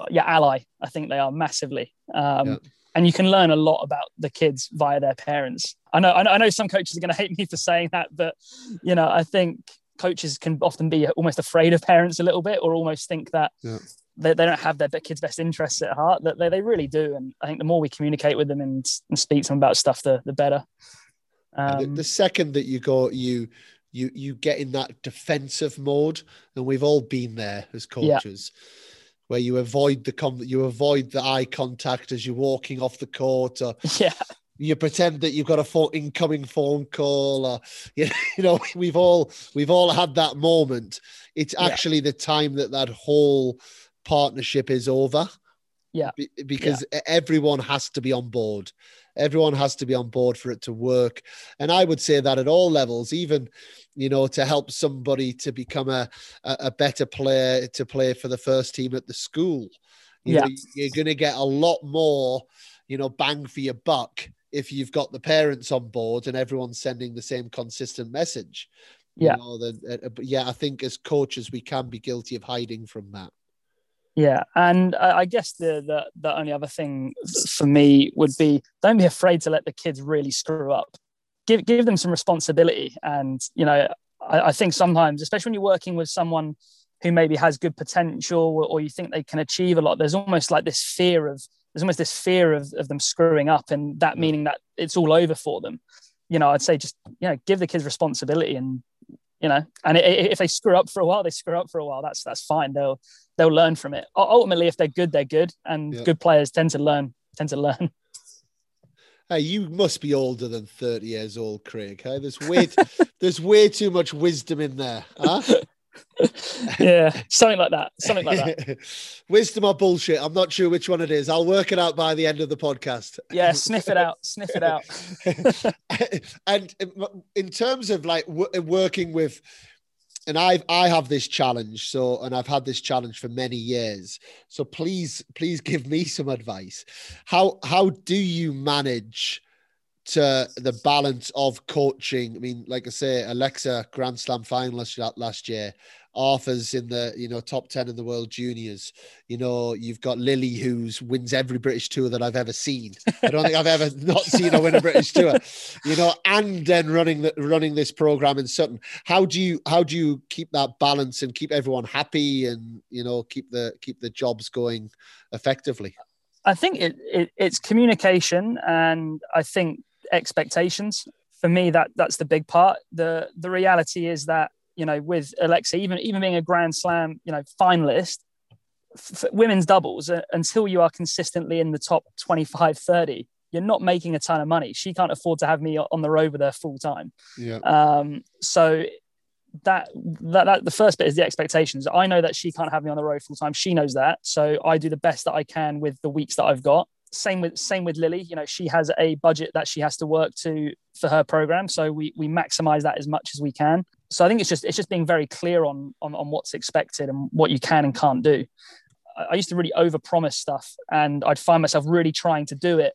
your ally. I think they are massively, um, yeah. And you can learn a lot about the kids via their parents. I know. I know, some coaches are going to hate me for saying that, but you know, I think coaches can often be almost afraid of parents a little bit or almost think that yeah. they, they don't have their kids' best interests at heart. That they, they really do. And I think the more we communicate with them and, and speak to them about stuff, the, the better. Um, the, the second that you go, you you you get in that defensive mode, and we've all been there as coaches. Yeah where you avoid the com- you avoid the eye contact as you're walking off the court or yeah. you pretend that you've got a phone, incoming phone call or you know we've all we've all had that moment. It's actually yeah. the time that that whole partnership is over. Yeah. Because yeah. everyone has to be on board everyone has to be on board for it to work and i would say that at all levels even you know to help somebody to become a a better player to play for the first team at the school you yeah. know, you're going to get a lot more you know bang for your buck if you've got the parents on board and everyone's sending the same consistent message. Yeah. You know, then, uh, yeah, I think as coaches we can be guilty of hiding from that. Yeah, and I guess the, the the only other thing for me would be don't be afraid to let the kids really screw up. Give give them some responsibility, and you know I, I think sometimes, especially when you're working with someone who maybe has good potential or, or you think they can achieve a lot, there's almost like this fear of there's almost this fear of, of them screwing up and that mm. meaning that it's all over for them. You know i'd say just you know give the kids responsibility and you know and if they screw up for a while they screw up for a while that's that's fine. They'll they'll learn from it ultimately if they're good they're good and yeah. good players tend to learn tend to learn Hey, you must be older than 30 years old, Craig. Hey, there's way, there's way too much wisdom in there. Huh? yeah, something like that. Something like that. Wisdom or bullshit? I'm not sure which one it is. I'll work it out by the end of the podcast. Yeah, sniff it out. Sniff it out. and um, in terms of like working with, and I've I have this challenge. So, and I've had this challenge for many years. So please, please give me some advice. How how do you manage? to the balance of coaching. I mean, like I say, Alexa Grand Slam finalist last year. Arthur's in the you know top ten in the world juniors. You know, you've got Lily who's wins every British tour that I've ever seen. I don't think I've ever not seen her win a British tour. You know, and then running the, running this program in Sutton. How do you how do you keep that balance and keep everyone happy and you know keep the keep the jobs going effectively? I think it, it, it's communication, and I think expectations for me that that's the big part the the reality is that you know with alexa even even being a grand slam you know finalist women's doubles uh, until you are consistently in the top 25 30 you're not making a ton of money. She can't afford to have me on the road with her full time. Yeah. Um so that, that that the first bit is the expectations. I know that she can't have me on the road full time. She knows that. So i do the best that i can with the weeks that i've got. Same with same with Lily. You know, she has a budget that she has to work to for her program, so we we maximize that as much as we can. So I think it's just it's just being very clear on on, on what's expected and what you can and can't do. I, I used to really overpromise stuff, and I'd find myself really trying to do it,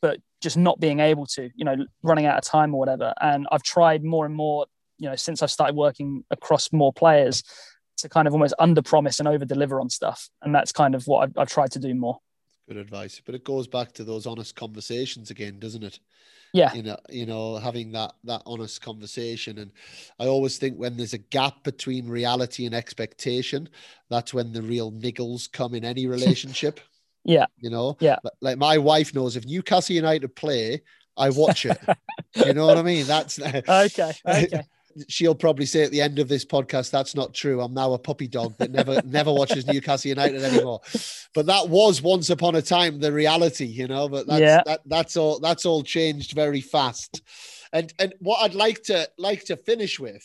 but just not being able to. You know, running out of time or whatever. And I've tried more and more. You know, since I've started working across more players, to kind of almost under promise and over deliver on stuff, and that's kind of what I've, I've tried to do more. Good advice, but it goes back to those honest conversations again, doesn't it? Yeah. You know, you know, having that that honest conversation, and I always think when there's a gap between reality and expectation, that's when the real niggles come in any relationship. yeah. You know. Yeah. Like my wife knows if Newcastle United play, I watch it. you know what I mean? That's okay. Okay she'll probably say at the end of this podcast, that's not true. I'm now a puppy dog that never never watches Newcastle United anymore. But that was once upon a time the reality, you know. But that's yeah. that, that's all that's all changed very fast. And and what I'd like to like to finish with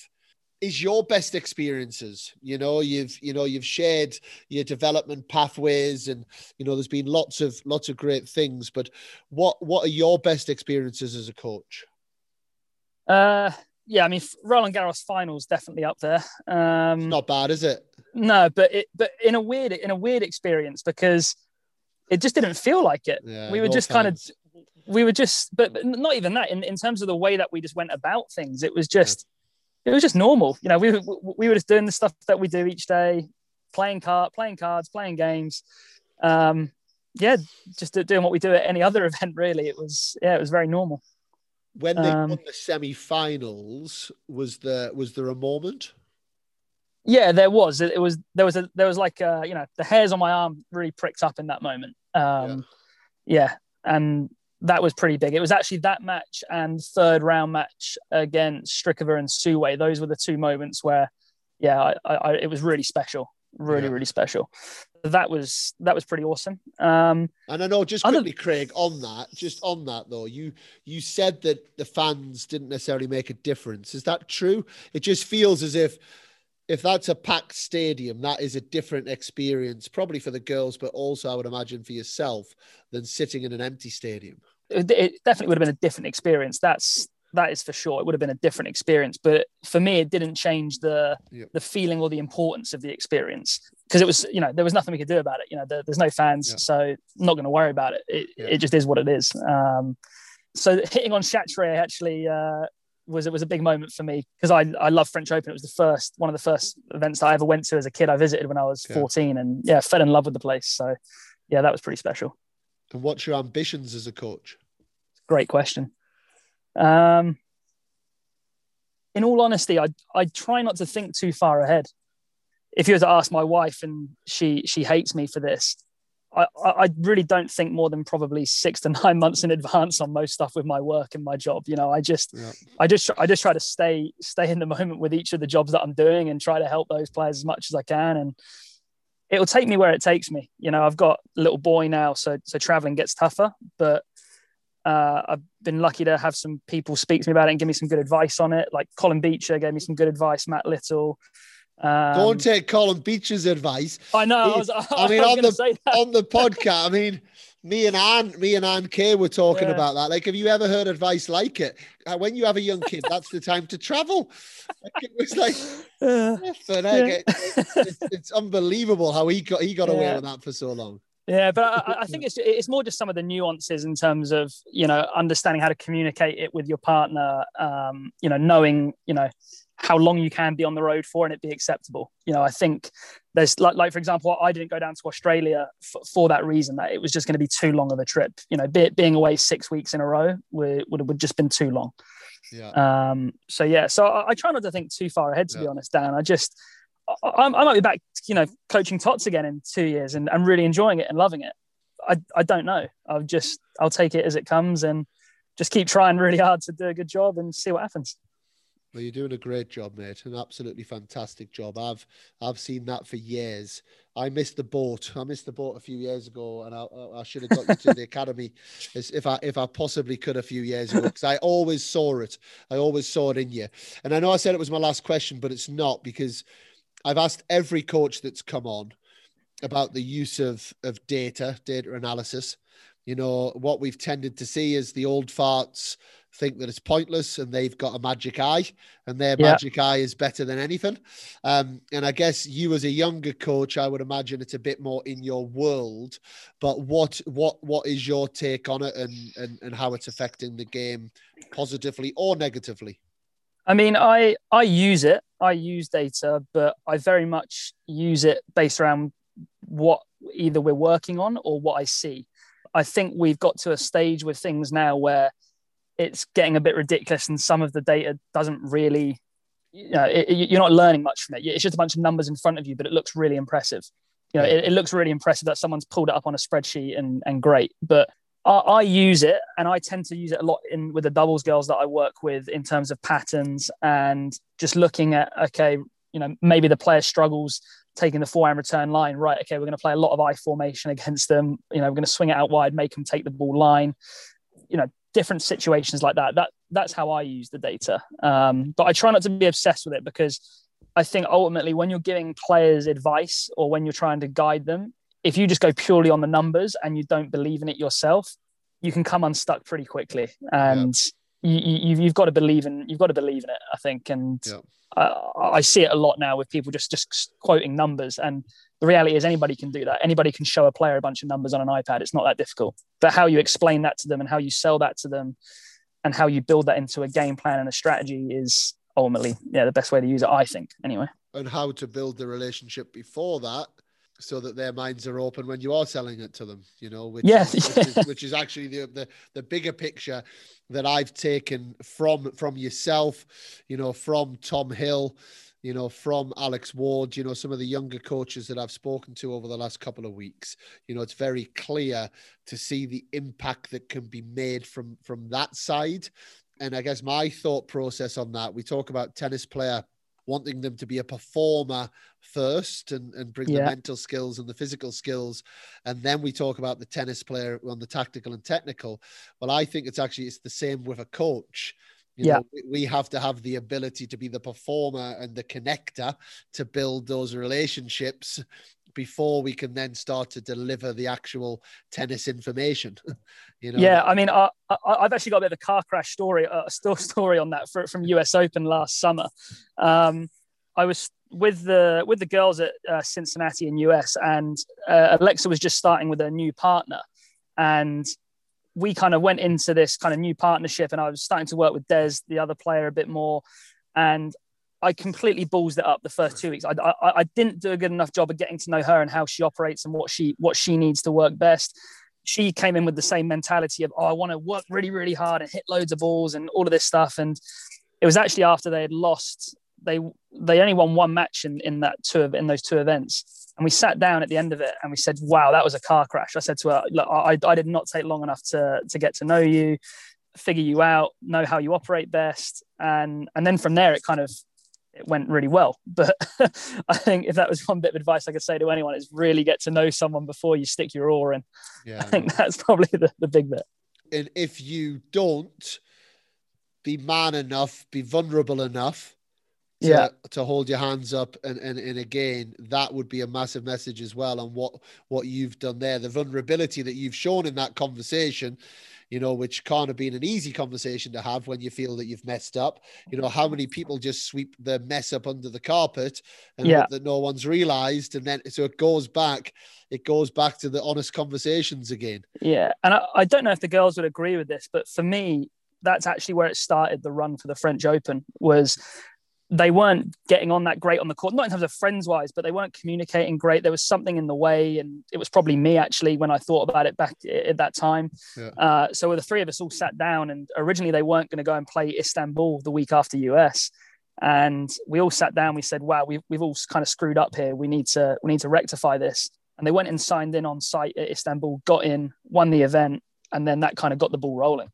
is your best experiences you know you've you know you've shared your development pathways and you know there's been lots of lots of great things but what what are your best experiences as a coach uh yeah, I mean, Roland Garros finals definitely up there. Um, not bad, is it? No, but it, but in a weird, in a weird experience because it just didn't feel like it. Yeah, we were just kind of, we were just, but, but, not even that. In, in terms of the way that we just went about things, it was just, yeah. it was just normal. You know, we were, we were just doing the stuff that we do each day, playing card, playing cards, playing games. Um, yeah, just doing what we do at any other event. Really, it was yeah, it was very normal when they um, won the semi-finals was there was there a moment? Yeah there was. It was there was a there was like uh you know the hairs on my arm really pricked up in that moment. Um yeah, yeah and that was pretty big. It was actually that match and third round match against Strycova and Sue those were the two moments where yeah I, I it was really special really yeah. really special. That was that was pretty awesome. Um and i know just quickly other... craig on that just on that though you you said that the fans didn't necessarily make a difference. Is that true? It just feels as if if that's a packed stadium that is a different experience probably for the girls but also i would imagine for yourself than sitting in an empty stadium. It, it definitely would have been a different experience. That's that is for sure. It would have been a different experience, but for me, it didn't change the yep. the feeling or the importance of the experience because it was, you know, there was nothing we could do about it. You know, there, there's no fans, so I'm not going to worry about it. It, it just is what it is. Um, so hitting on Chatrier actually uh, was it was a big moment for me because I I love French Open. It was the first one of the first events that I ever went to as a kid. I visited when I was 14, and yeah, fell in love with the place. So yeah, that was pretty special. And what's your ambitions as a coach? Great question. Um, in all honesty, I I try not to think too far ahead. If you were to ask my wife, and she she hates me for this, I I really don't think more than probably six to nine months in advance on most stuff with my work and my job. You know, I just yeah. I just I just try to stay stay in the moment with each of the jobs that I'm doing and try to help those players as much as I can and. It'll take me where it takes me. You know, I've got a little boy now, so so traveling gets tougher. But uh, I've been lucky to have some people speak to me about it and give me some good advice on it. Like Colin Beecher gave me some good advice, Matt Little. Um, Don't take Colin Beecher's advice. I know. I, was, I, I mean, on the on the podcast, I mean, me and Anne, me and Anne Kay were talking yeah. about that. Like, have you ever heard advice like it? Uh, when you have a young kid, that's the time to travel. Like, it was like, uh, yeah. it's, it's, unbelievable how he got he got away with that for so long. Yeah, but I, I, think it's it's more just some of the nuances in terms of you know understanding how to communicate it with your partner. Um, you know, knowing you know how long you can be on the road for and it be acceptable. You know, I think there's like like for example, I didn't go down to Australia for, for that reason that it was just going to be too long of a trip. You know, be, being away six weeks in a row would would have just been too long. Yeah. Um. So yeah. So I, I try not to think too far ahead. To yeah. be honest, Dan. I just I, I might be back, you know, coaching tots again in two years and I'm really enjoying it and loving it. I, I don't know. I'll just, I'll take it as it comes and just keep trying really hard to do a good job and see what happens. Well, you're doing a great job, mate. An absolutely fantastic job. I've I've seen that for years. I missed the boat. I missed the boat a few years ago, and I, I should have got you to the academy if I if I possibly could a few years ago because I always saw it. I always saw it in you. And I know I said it was my last question, but it's not because I've asked every coach that's come on about the use of of data, data analysis. You know, what we've tended to see is the old farts think that it's pointless and they've got a magic eye and their yeah. magic eye is better than anything. Um, and I guess you as a younger coach, I would imagine it's a bit more in your world, but what, what, what is your take on it and, and, and how it's affecting the game positively or negatively? I mean, I I use it. I use data, but I very much use it based around what either we're working on or what I see. I think we've got to a stage with things now where it's getting a bit ridiculous and some of the data doesn't really you know it, you're not learning much from it it's just a bunch of numbers in front of you but it looks really impressive you know it, it looks really impressive that someone's pulled it up on a spreadsheet and and great but I, I use it and I tend to use it a lot in with the doubles girls that I work with in terms of patterns and just looking at okay you know maybe the player struggles taking the forehand return line right okay we're going to play a lot of I formation against them you know we're going to swing it out wide make them take the ball line you know different situations like that. That that's how I use the data. Um, but I try not to be obsessed with it because I think ultimately when you're giving players advice or when you're trying to guide them, if you just go purely on the numbers and you don't believe in it yourself, you can come unstuck pretty quickly. And yeah. you, you, have got to believe in you've got to believe in it. I think, and yeah. I, I see it a lot now with people just just quoting numbers and the reality is anybody can do that. Anybody can show a player a bunch of numbers on an iPad. It's not that difficult. But how you explain that to them and how you sell that to them and how you build that into a game plan and a strategy is ultimately yeah the best way to use it i think anyway and how to build the relationship before that so that their minds are open when you are selling it to them you know which, yeah, which. Is, which is actually the, the the bigger picture that i've taken from from yourself you know from tom hill you know, from Alex Ward, you know, some of the younger coaches that I've spoken to over the last couple of weeks, you know, it's very clear to see the impact that can be made from from that side. And I guess my thought process on that, we talk about tennis player wanting them to be a performer first and, and bring yeah. the mental skills and the physical skills and then we talk about the tennis player on the tactical and technical well i think it's actually it's the same with a coach you yeah. Know, we have to have the ability to be the performer and the connector to build those relationships before we can then start to deliver the actual tennis information. you know. Yeah, I mean, I, I've actually got a bit of a car crash story, a story on that for, from US Open last summer. Um, I was with the with the girls at uh, Cincinnati in US, and uh, Alexa was just starting with a new partner, and we kind of went into this kind of new partnership and I was starting to work with Des, the other player, a bit more. And I completely balls it up the first two weeks. I, I, I, didn't do a good enough job of getting to know her and how she operates and what she what she needs to work best. She came in with the same mentality of, oh, I want to work really, really hard and hit loads of balls and all of this stuff. And it was actually after they had lost, they they only won one match in, in that two in those two events. And we sat down at the end of it and we said, wow, that was a car crash. I said to her, look, I, I did not take long enough to, to get to know you, figure you out, know how you operate best. And, and then from there, it kind of, it went really well. But I think if that was one bit of advice I could say to anyone is really get to know someone before you stick your oar in. Yeah, I think that's probably the, the big bit. And if you don't be man enough, be vulnerable enough, to, yeah. to hold your hands up and, and and again that would be a massive message as well on what what you've done there the vulnerability that you've shown in that conversation you know which can't have been an easy conversation to have when you feel that you've messed up you know how many people just sweep the mess up under the carpet and yeah. that no one's realized and then so it goes back it goes back to the honest conversations again yeah and I, I don't know if the girls would agree with this but for me that's actually where it started the run for the French Open was they weren't getting on that great on the court, not in terms of friends wise, but they weren't communicating great. There was something in the way, and it was probably me actually when I thought about it back at that time. Yeah. Uh, so the three of us all sat down, and originally they weren't going to go and play Istanbul the week after US, and we all sat down. We said, "Wow, we've we've all kind of screwed up here. We need to we need to rectify this." And they went and signed in on site at Istanbul, got in, won the event, and then that kind of got the ball rolling.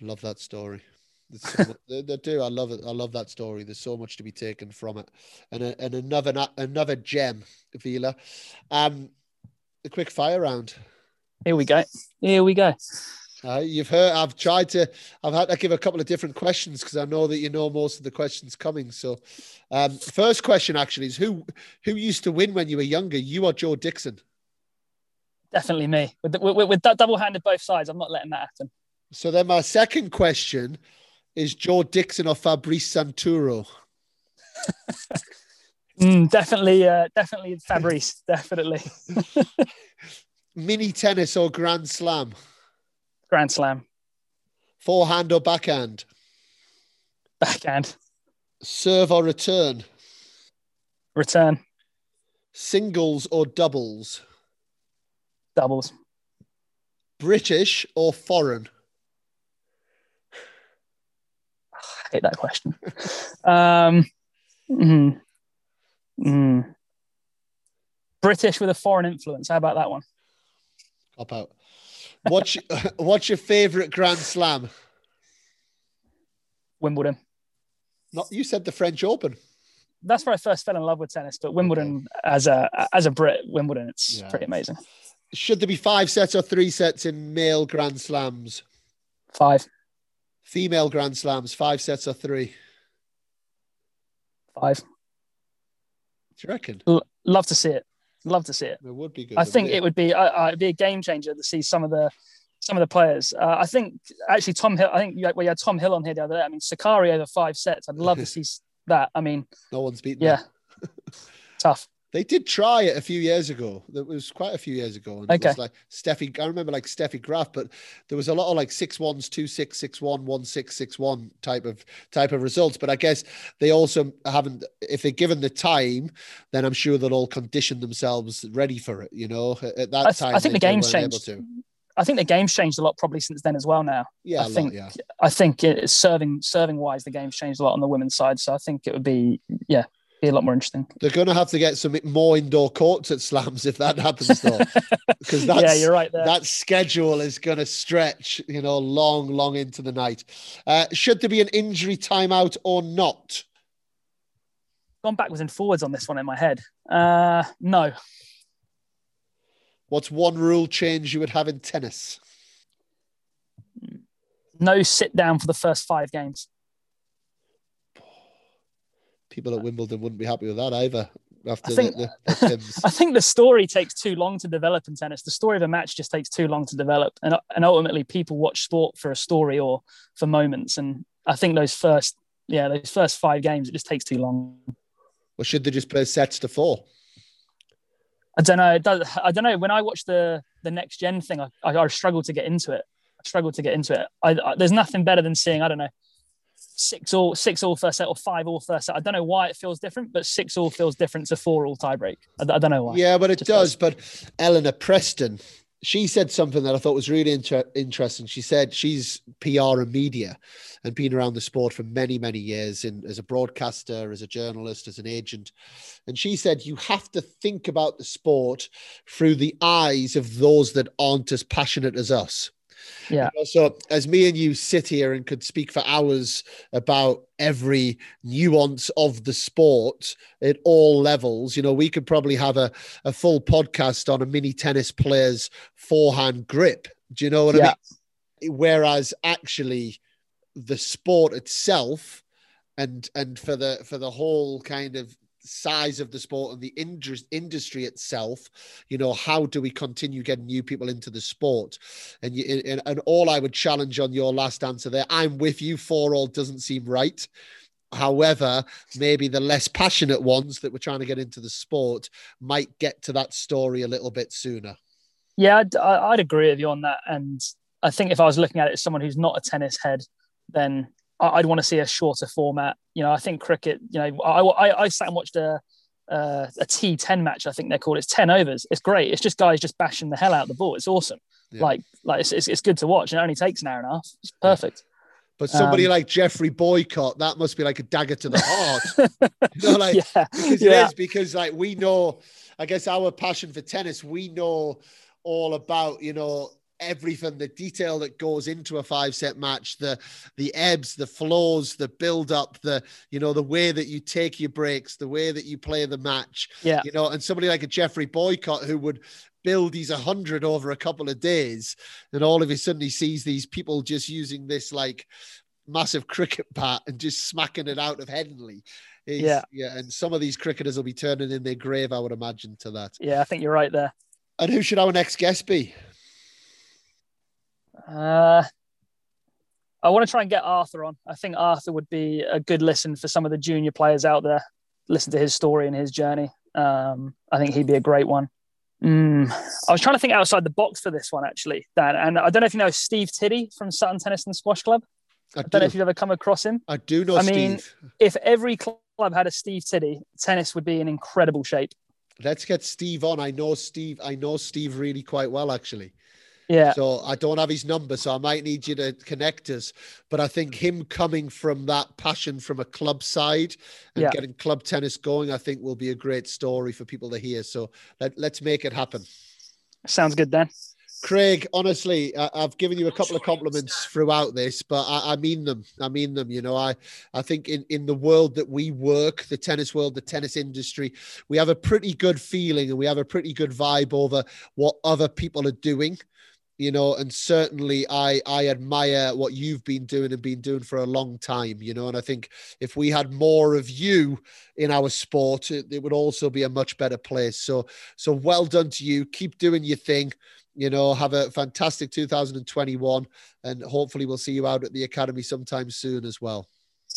Love that story. They, they, do. I love it. I love that story. There's so much to be taken from it, and a, and another another gem, Vila. Um, a quick fire round. Here we go. Here we go. Uh, you've heard. I've tried to. I've had to give a couple of different questions because I know that you know most of the questions coming. So, um, first question actually is who who used to win when you were younger? You or Joe Dixon? Definitely me. With, with, with double handed both sides, I'm not letting that happen. So then, my second question is Joe Dixon or Fabrice Santoro? mm, definitely, uh, definitely Fabrice. definitely. Mini tennis or Grand Slam? Grand Slam. Forehand or backhand? Backhand. Serve or return? Return. Singles or doubles? Doubles. British or foreign? I hate that question. um, mm, mm. British with a foreign influence. How about that one? Cop out. What's your, what's your favorite Grand Slam? Wimbledon. Not you said the French Open. That's where I first fell in love with tennis. But Wimbledon, as a as a Brit, Wimbledon, it's Yeah. pretty amazing. Should there be five sets or three sets in male Grand Slams? Five, Female Grand Slams, five sets or three? five. Do you reckon? L- love to see it. Love to see it. It would be good. I think it would be uh, it'd be a game changer to see some of the some of the players. Uh, I think actually Tom Hill. I think you had, we had Tom Hill on here the other day. I mean, Sakkari over five sets. I'd love to see that. I mean, No one's beaten. yeah, tough. They did try it a few years ago. That was quite a few years ago. And It Okay. was like Steffi, I remember like Steffi Graf, but there was a lot of like six ones, two six, six one, one six, six one type of type of results. But I guess they also haven't. If they're given the time, then I'm sure they'll all condition themselves ready for it. You know, at at that I, th- time, I think the game's changed. I think the game's changed a lot probably since then as well. Now, Yeah, I think lot, yeah. I think it, serving serving wise, the game's changed a lot on the women's side. So I think it would be yeah, be a lot more interesting. They're going to have to get some more indoor courts at slams if that happens, though, because that's yeah, you're right there. that schedule is going to stretch, you know, long, long into the night. Uh, should there be an injury timeout or not? Gone backwards and forwards on this one in my head. Uh, no, What's one rule change you would have in tennis? no sit down for the first five games. People at Wimbledon wouldn't be happy with that either. After I think- the, the, the I think the story takes too long to develop in tennis. The story of a match just takes too long to develop, and and ultimately people watch sport for a story or for moments. And I think those first, yeah, those first five games, it just takes too long. or should they just play sets to four? I don't know. It does, I don't know. When I watch the the next gen thing, I, I, I struggle to get into it. I struggle to get into it. I, I, there's nothing better than seeing I don't know six all six all first set or five all first set. I don't know why it feels different, but six all feels different to four all tiebreak. I, I don't know why. Yeah, but it Just does. But Eleanor Preston, she said something that I thought was really inter- interesting. She said she's PR and media and been around the sport for many, many years in, as a broadcaster, as a journalist, as an agent. And she said you have to think about the sport through the eyes of those that aren't as passionate as us. Yeah. You know, So, as me and you sit here and could speak for hours about every nuance of the sport at all levels, you know, we could probably have a, a full podcast on a mini tennis player's forehand grip. Do you know what I mean? Whereas actually, the sport itself, and and for the for the whole kind of size of the sport and the indus- industry itself you know how do we continue getting new people into the sport? And you and, and all i would challenge on your last answer there i'm with you four all doesn't seem right. However maybe the less passionate ones that were trying to get into the sport might get to that story a little bit sooner. Yeah, I'd, I'd agree with you on that. And I think if I was looking at it as someone who's not a tennis head, then I'd want to see a shorter format. You know, I think cricket. You know, I I, I sat and watched a uh, a T10 match. I think they're called. It's 10 overs. It's great. It's just guys just bashing the hell out of the ball. It's awesome. Yeah. Like like it's, it's, it's good to watch. And it only takes an hour and a half. It's perfect. but somebody Um, like Geoffrey Boycott that must be like a dagger to the heart you know, like yeah, because yeah, it is because like we know i guess our passion for tennis we know all about you know everything the detail that goes into a five set match the the ebbs the flows the build up the you know the way that you take your breaks the way that you play the match yeah. you know and somebody like a Geoffrey Boycott who would build these 100 over a couple of days and all of a sudden he sees these people just using this like massive cricket bat and just smacking it out of headingley He's- Yeah. yeah and some of these cricketers will be turning in their grave i would imagine to that Yeah, I think you're right there. and who should our next guest be Uh, I want to try and get Arthur on. I think Arthur would be a good listen for some of the junior players out there. Listen to his story and his journey. Um, I think he'd be a great one. Mm, I was trying to think outside the box for this one, actually, Dan. And I don't know if you know Steve Tiddy from Sutton Tennis and Squash Club. i I don't know if you've ever come across him. I do know I mean, steve If every club had a Steve Tiddy, tennis would be in incredible shape. let's get Steve on. I know Steve. I know Steve really quite well, actually. Yeah. So I don't have his number, so I might need you to connect us. But I think him coming from that passion from a club side and Yeah. getting club tennis going, I think will be a great story for people to hear. So let, let's make it happen. Sounds good, Dan. Craig, honestly, I've given you a couple of compliments throughout this, but I, I mean them. I mean them. You know, I, I think in, in the world that we work, the tennis world, the tennis industry, we have a pretty good feeling and we have a pretty good vibe over what other people are doing. You know, and certainly I I admire what you've been doing and been doing for a long time. You know, and I think if we had more of you in our sport, it, it would also be a much better place. So so well done to you. Keep doing your thing you know, have a fantastic 2021 and hopefully we'll see you out at the academy sometime soon as well.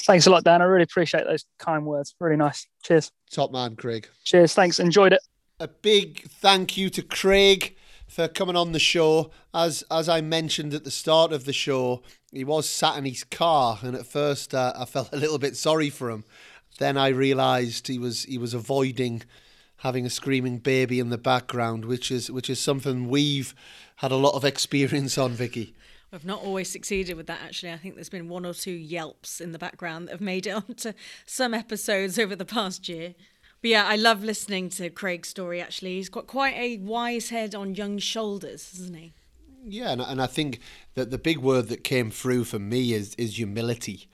Thanks a lot, Dan. I really appreciate those kind words. Really nice. Cheers. Top man, Craig. Cheers. Thanks. Enjoyed it. A big thank you to Craig for coming on the show. As as I mentioned at the start of the show, he was sat in his car, and at first uh, I felt a little bit sorry for him. Then I realised he was he was avoiding having a screaming baby in the background, which is which is something we've had a lot of experience on, Vicky. I've not always succeeded with that, actually. I think there's been one or two yelps in the background that have made it onto some episodes over the past year. But yeah, I love listening to Craig's story, actually. He's got quite a wise head on young shoulders, hasn't he? Yeah, and, and I think that the big word that came through for me is is humility.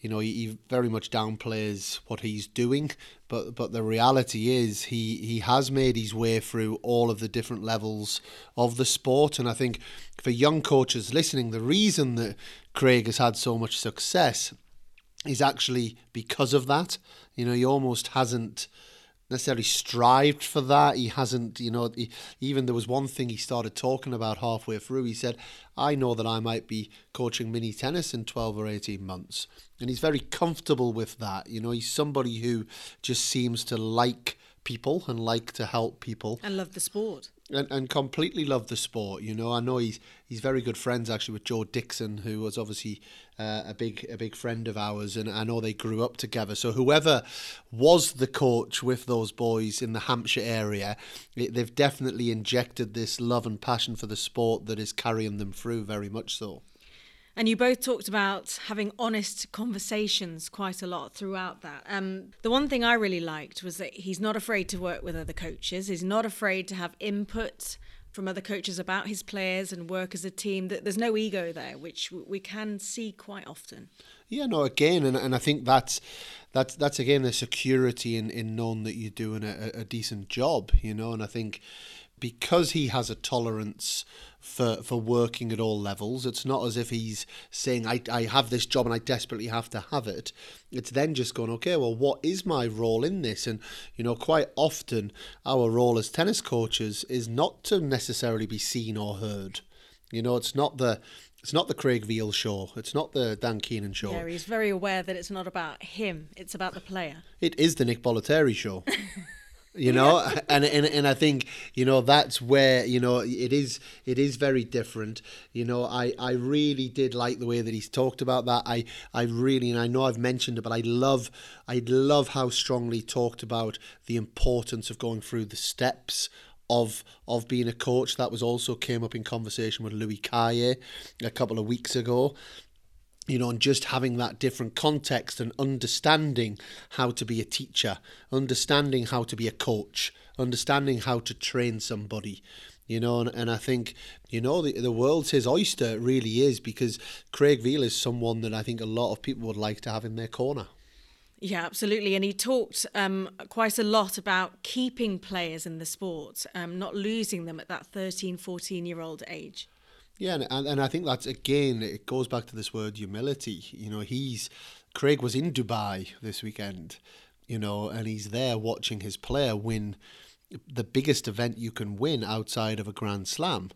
You know, he, he very much downplays what he's doing, but but the reality is he he has made his way through all of the different levels of the sport, and I think for young coaches listening, the reason that Craig has had so much success is actually because of that. You know, he almost hasn't necessarily strived for that. He hasn't, you know, he, even there was one thing he started talking about halfway through. He said, I know that I might be coaching mini tennis in 12 or 18 months. And he's very comfortable with that. You know, he's somebody who just seems to like people and like to help people And love the sport. And, and completely love the sport. You know, I know he's he's very good friends actually with Joe Dixon, who was obviously uh, a big a big friend of ours, and I know they grew up together. So whoever was the coach with those boys in the Hampshire area, it, they've definitely injected this love and passion for the sport that is carrying them through very much so. And you both talked about having honest conversations quite a lot throughout that. Um, the one thing I really liked was that he's not afraid to work with other coaches. He's not afraid to have input from other coaches about his players and work as a team. That there's no ego there, which we can see quite often. Yeah, no, again, and, and I think that's that's that's again the security in, in knowing that you're doing a, a decent job, you know, and I think because he has a tolerance for for working at all levels, it's not as if he's saying I, I have this job and I desperately have to have it. It's then just going, okay, well, what is my role in this? And you know, quite often our role as tennis coaches is not to necessarily be seen or heard. You know, it's not the it's not the Craig Veal show. It's not the Dan Kiernan show. Yeah, he's very aware that it's not about him; it's about the player. It is the Nick Bollettieri show. you know and, and and I think you know that's where you know it is it is very different. You know I I really did like the way that he's talked about that. I I really and I know I've mentioned it but I love I love how strongly he talked about the importance of going through the steps of of being a coach. That was also came up in conversation with Louis Cayer a couple of weeks ago you know, and just having that different context and understanding how to be a teacher, understanding how to be a coach, understanding how to train somebody, you know, and, and I think, you know, the, the world's his oyster, really is, because Craig Veal is someone that I think a lot of people would like to have in their corner. Yeah, absolutely. And he talked um, quite a lot about keeping players in the sport, um, not losing them at that 13, 14 year old age. Yeah, and, and I think that's again it goes back to this word humility. You know, he's Craig was in Dubai this weekend, you know, and he's there watching his player win the biggest event you can win outside of a Grand Slam.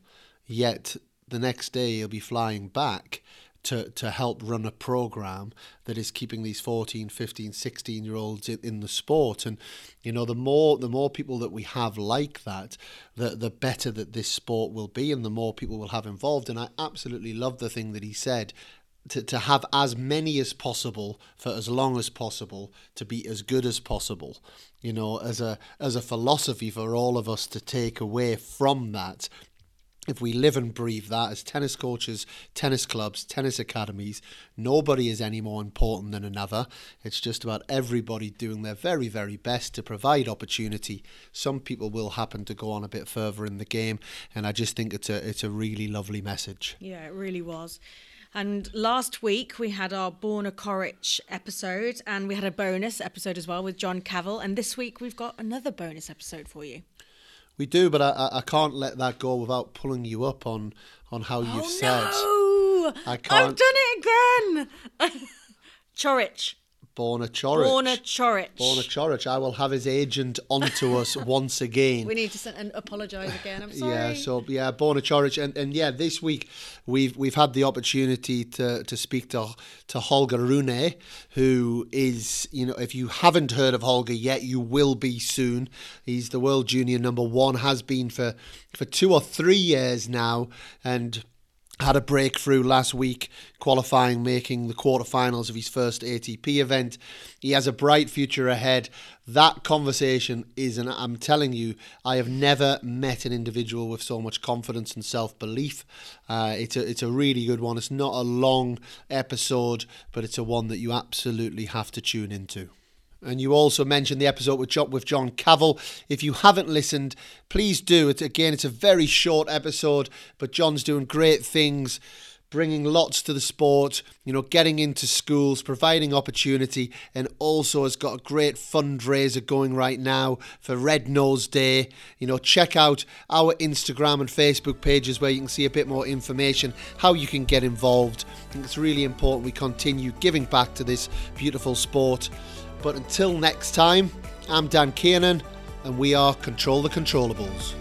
Yet the next day he'll be flying back to, to help run a program that is keeping these 14 15 16 year olds in, in the sport. And you know the more the more people that we have like that the the better that this sport will be and the more people will have involved. And I absolutely love the thing that he said to, to have as many as possible for as long as possible to be as good as possible. You know as a as a philosophy for all of us to take away from that if we live and breathe that as tennis coaches, tennis clubs, tennis academies, nobody is any more important than another. It's just about everybody doing their very, very best to provide opportunity. Some people will happen to go on a bit further in the game, and I just think it's a it's a really lovely message. Yeah, it really was. And last week we had our Borna Coric episode, and we had a bonus episode as well with John Cavill. And this week we've got another bonus episode for you. We do, but I, I can't let that go without pulling you up on on how you've oh, said. No! I can't. I've done it again. Chorich. Borna Choric. Borna Choric. Borna Choric. I will have his agent onto us once again. We need to send, and apologise again. I'm sorry. Yeah, so yeah, Borna Choric, and, and yeah, this week we've we've had the opportunity to to speak to to Holger Rune, who is you know if you haven't heard of Holger yet, you will be soon. He's the world junior number one, has been for for two or three years now, and had a breakthrough last week, qualifying, making the quarterfinals of his first ATP event. He has a bright future ahead. That conversation is, and I'm telling you, I have never met an individual with so much confidence and self belief. Uh, it's a it's a really good one. It's not a long episode, but it's a one that you absolutely have to tune into. And you also mentioned the episode with John, with John Cavill. If you haven't listened, please do. It's again, it's a very short episode, but John's doing great things, bringing lots to the sport. You know, getting into schools, providing opportunity, and also has got a great fundraiser going right now for Red Nose Day. You know, check out our Instagram and Facebook pages where you can see a bit more information how you can get involved. I think it's really important we continue giving back to this beautiful sport. But until next time, I'm Dan Kiernan, and we are Control the Controllables.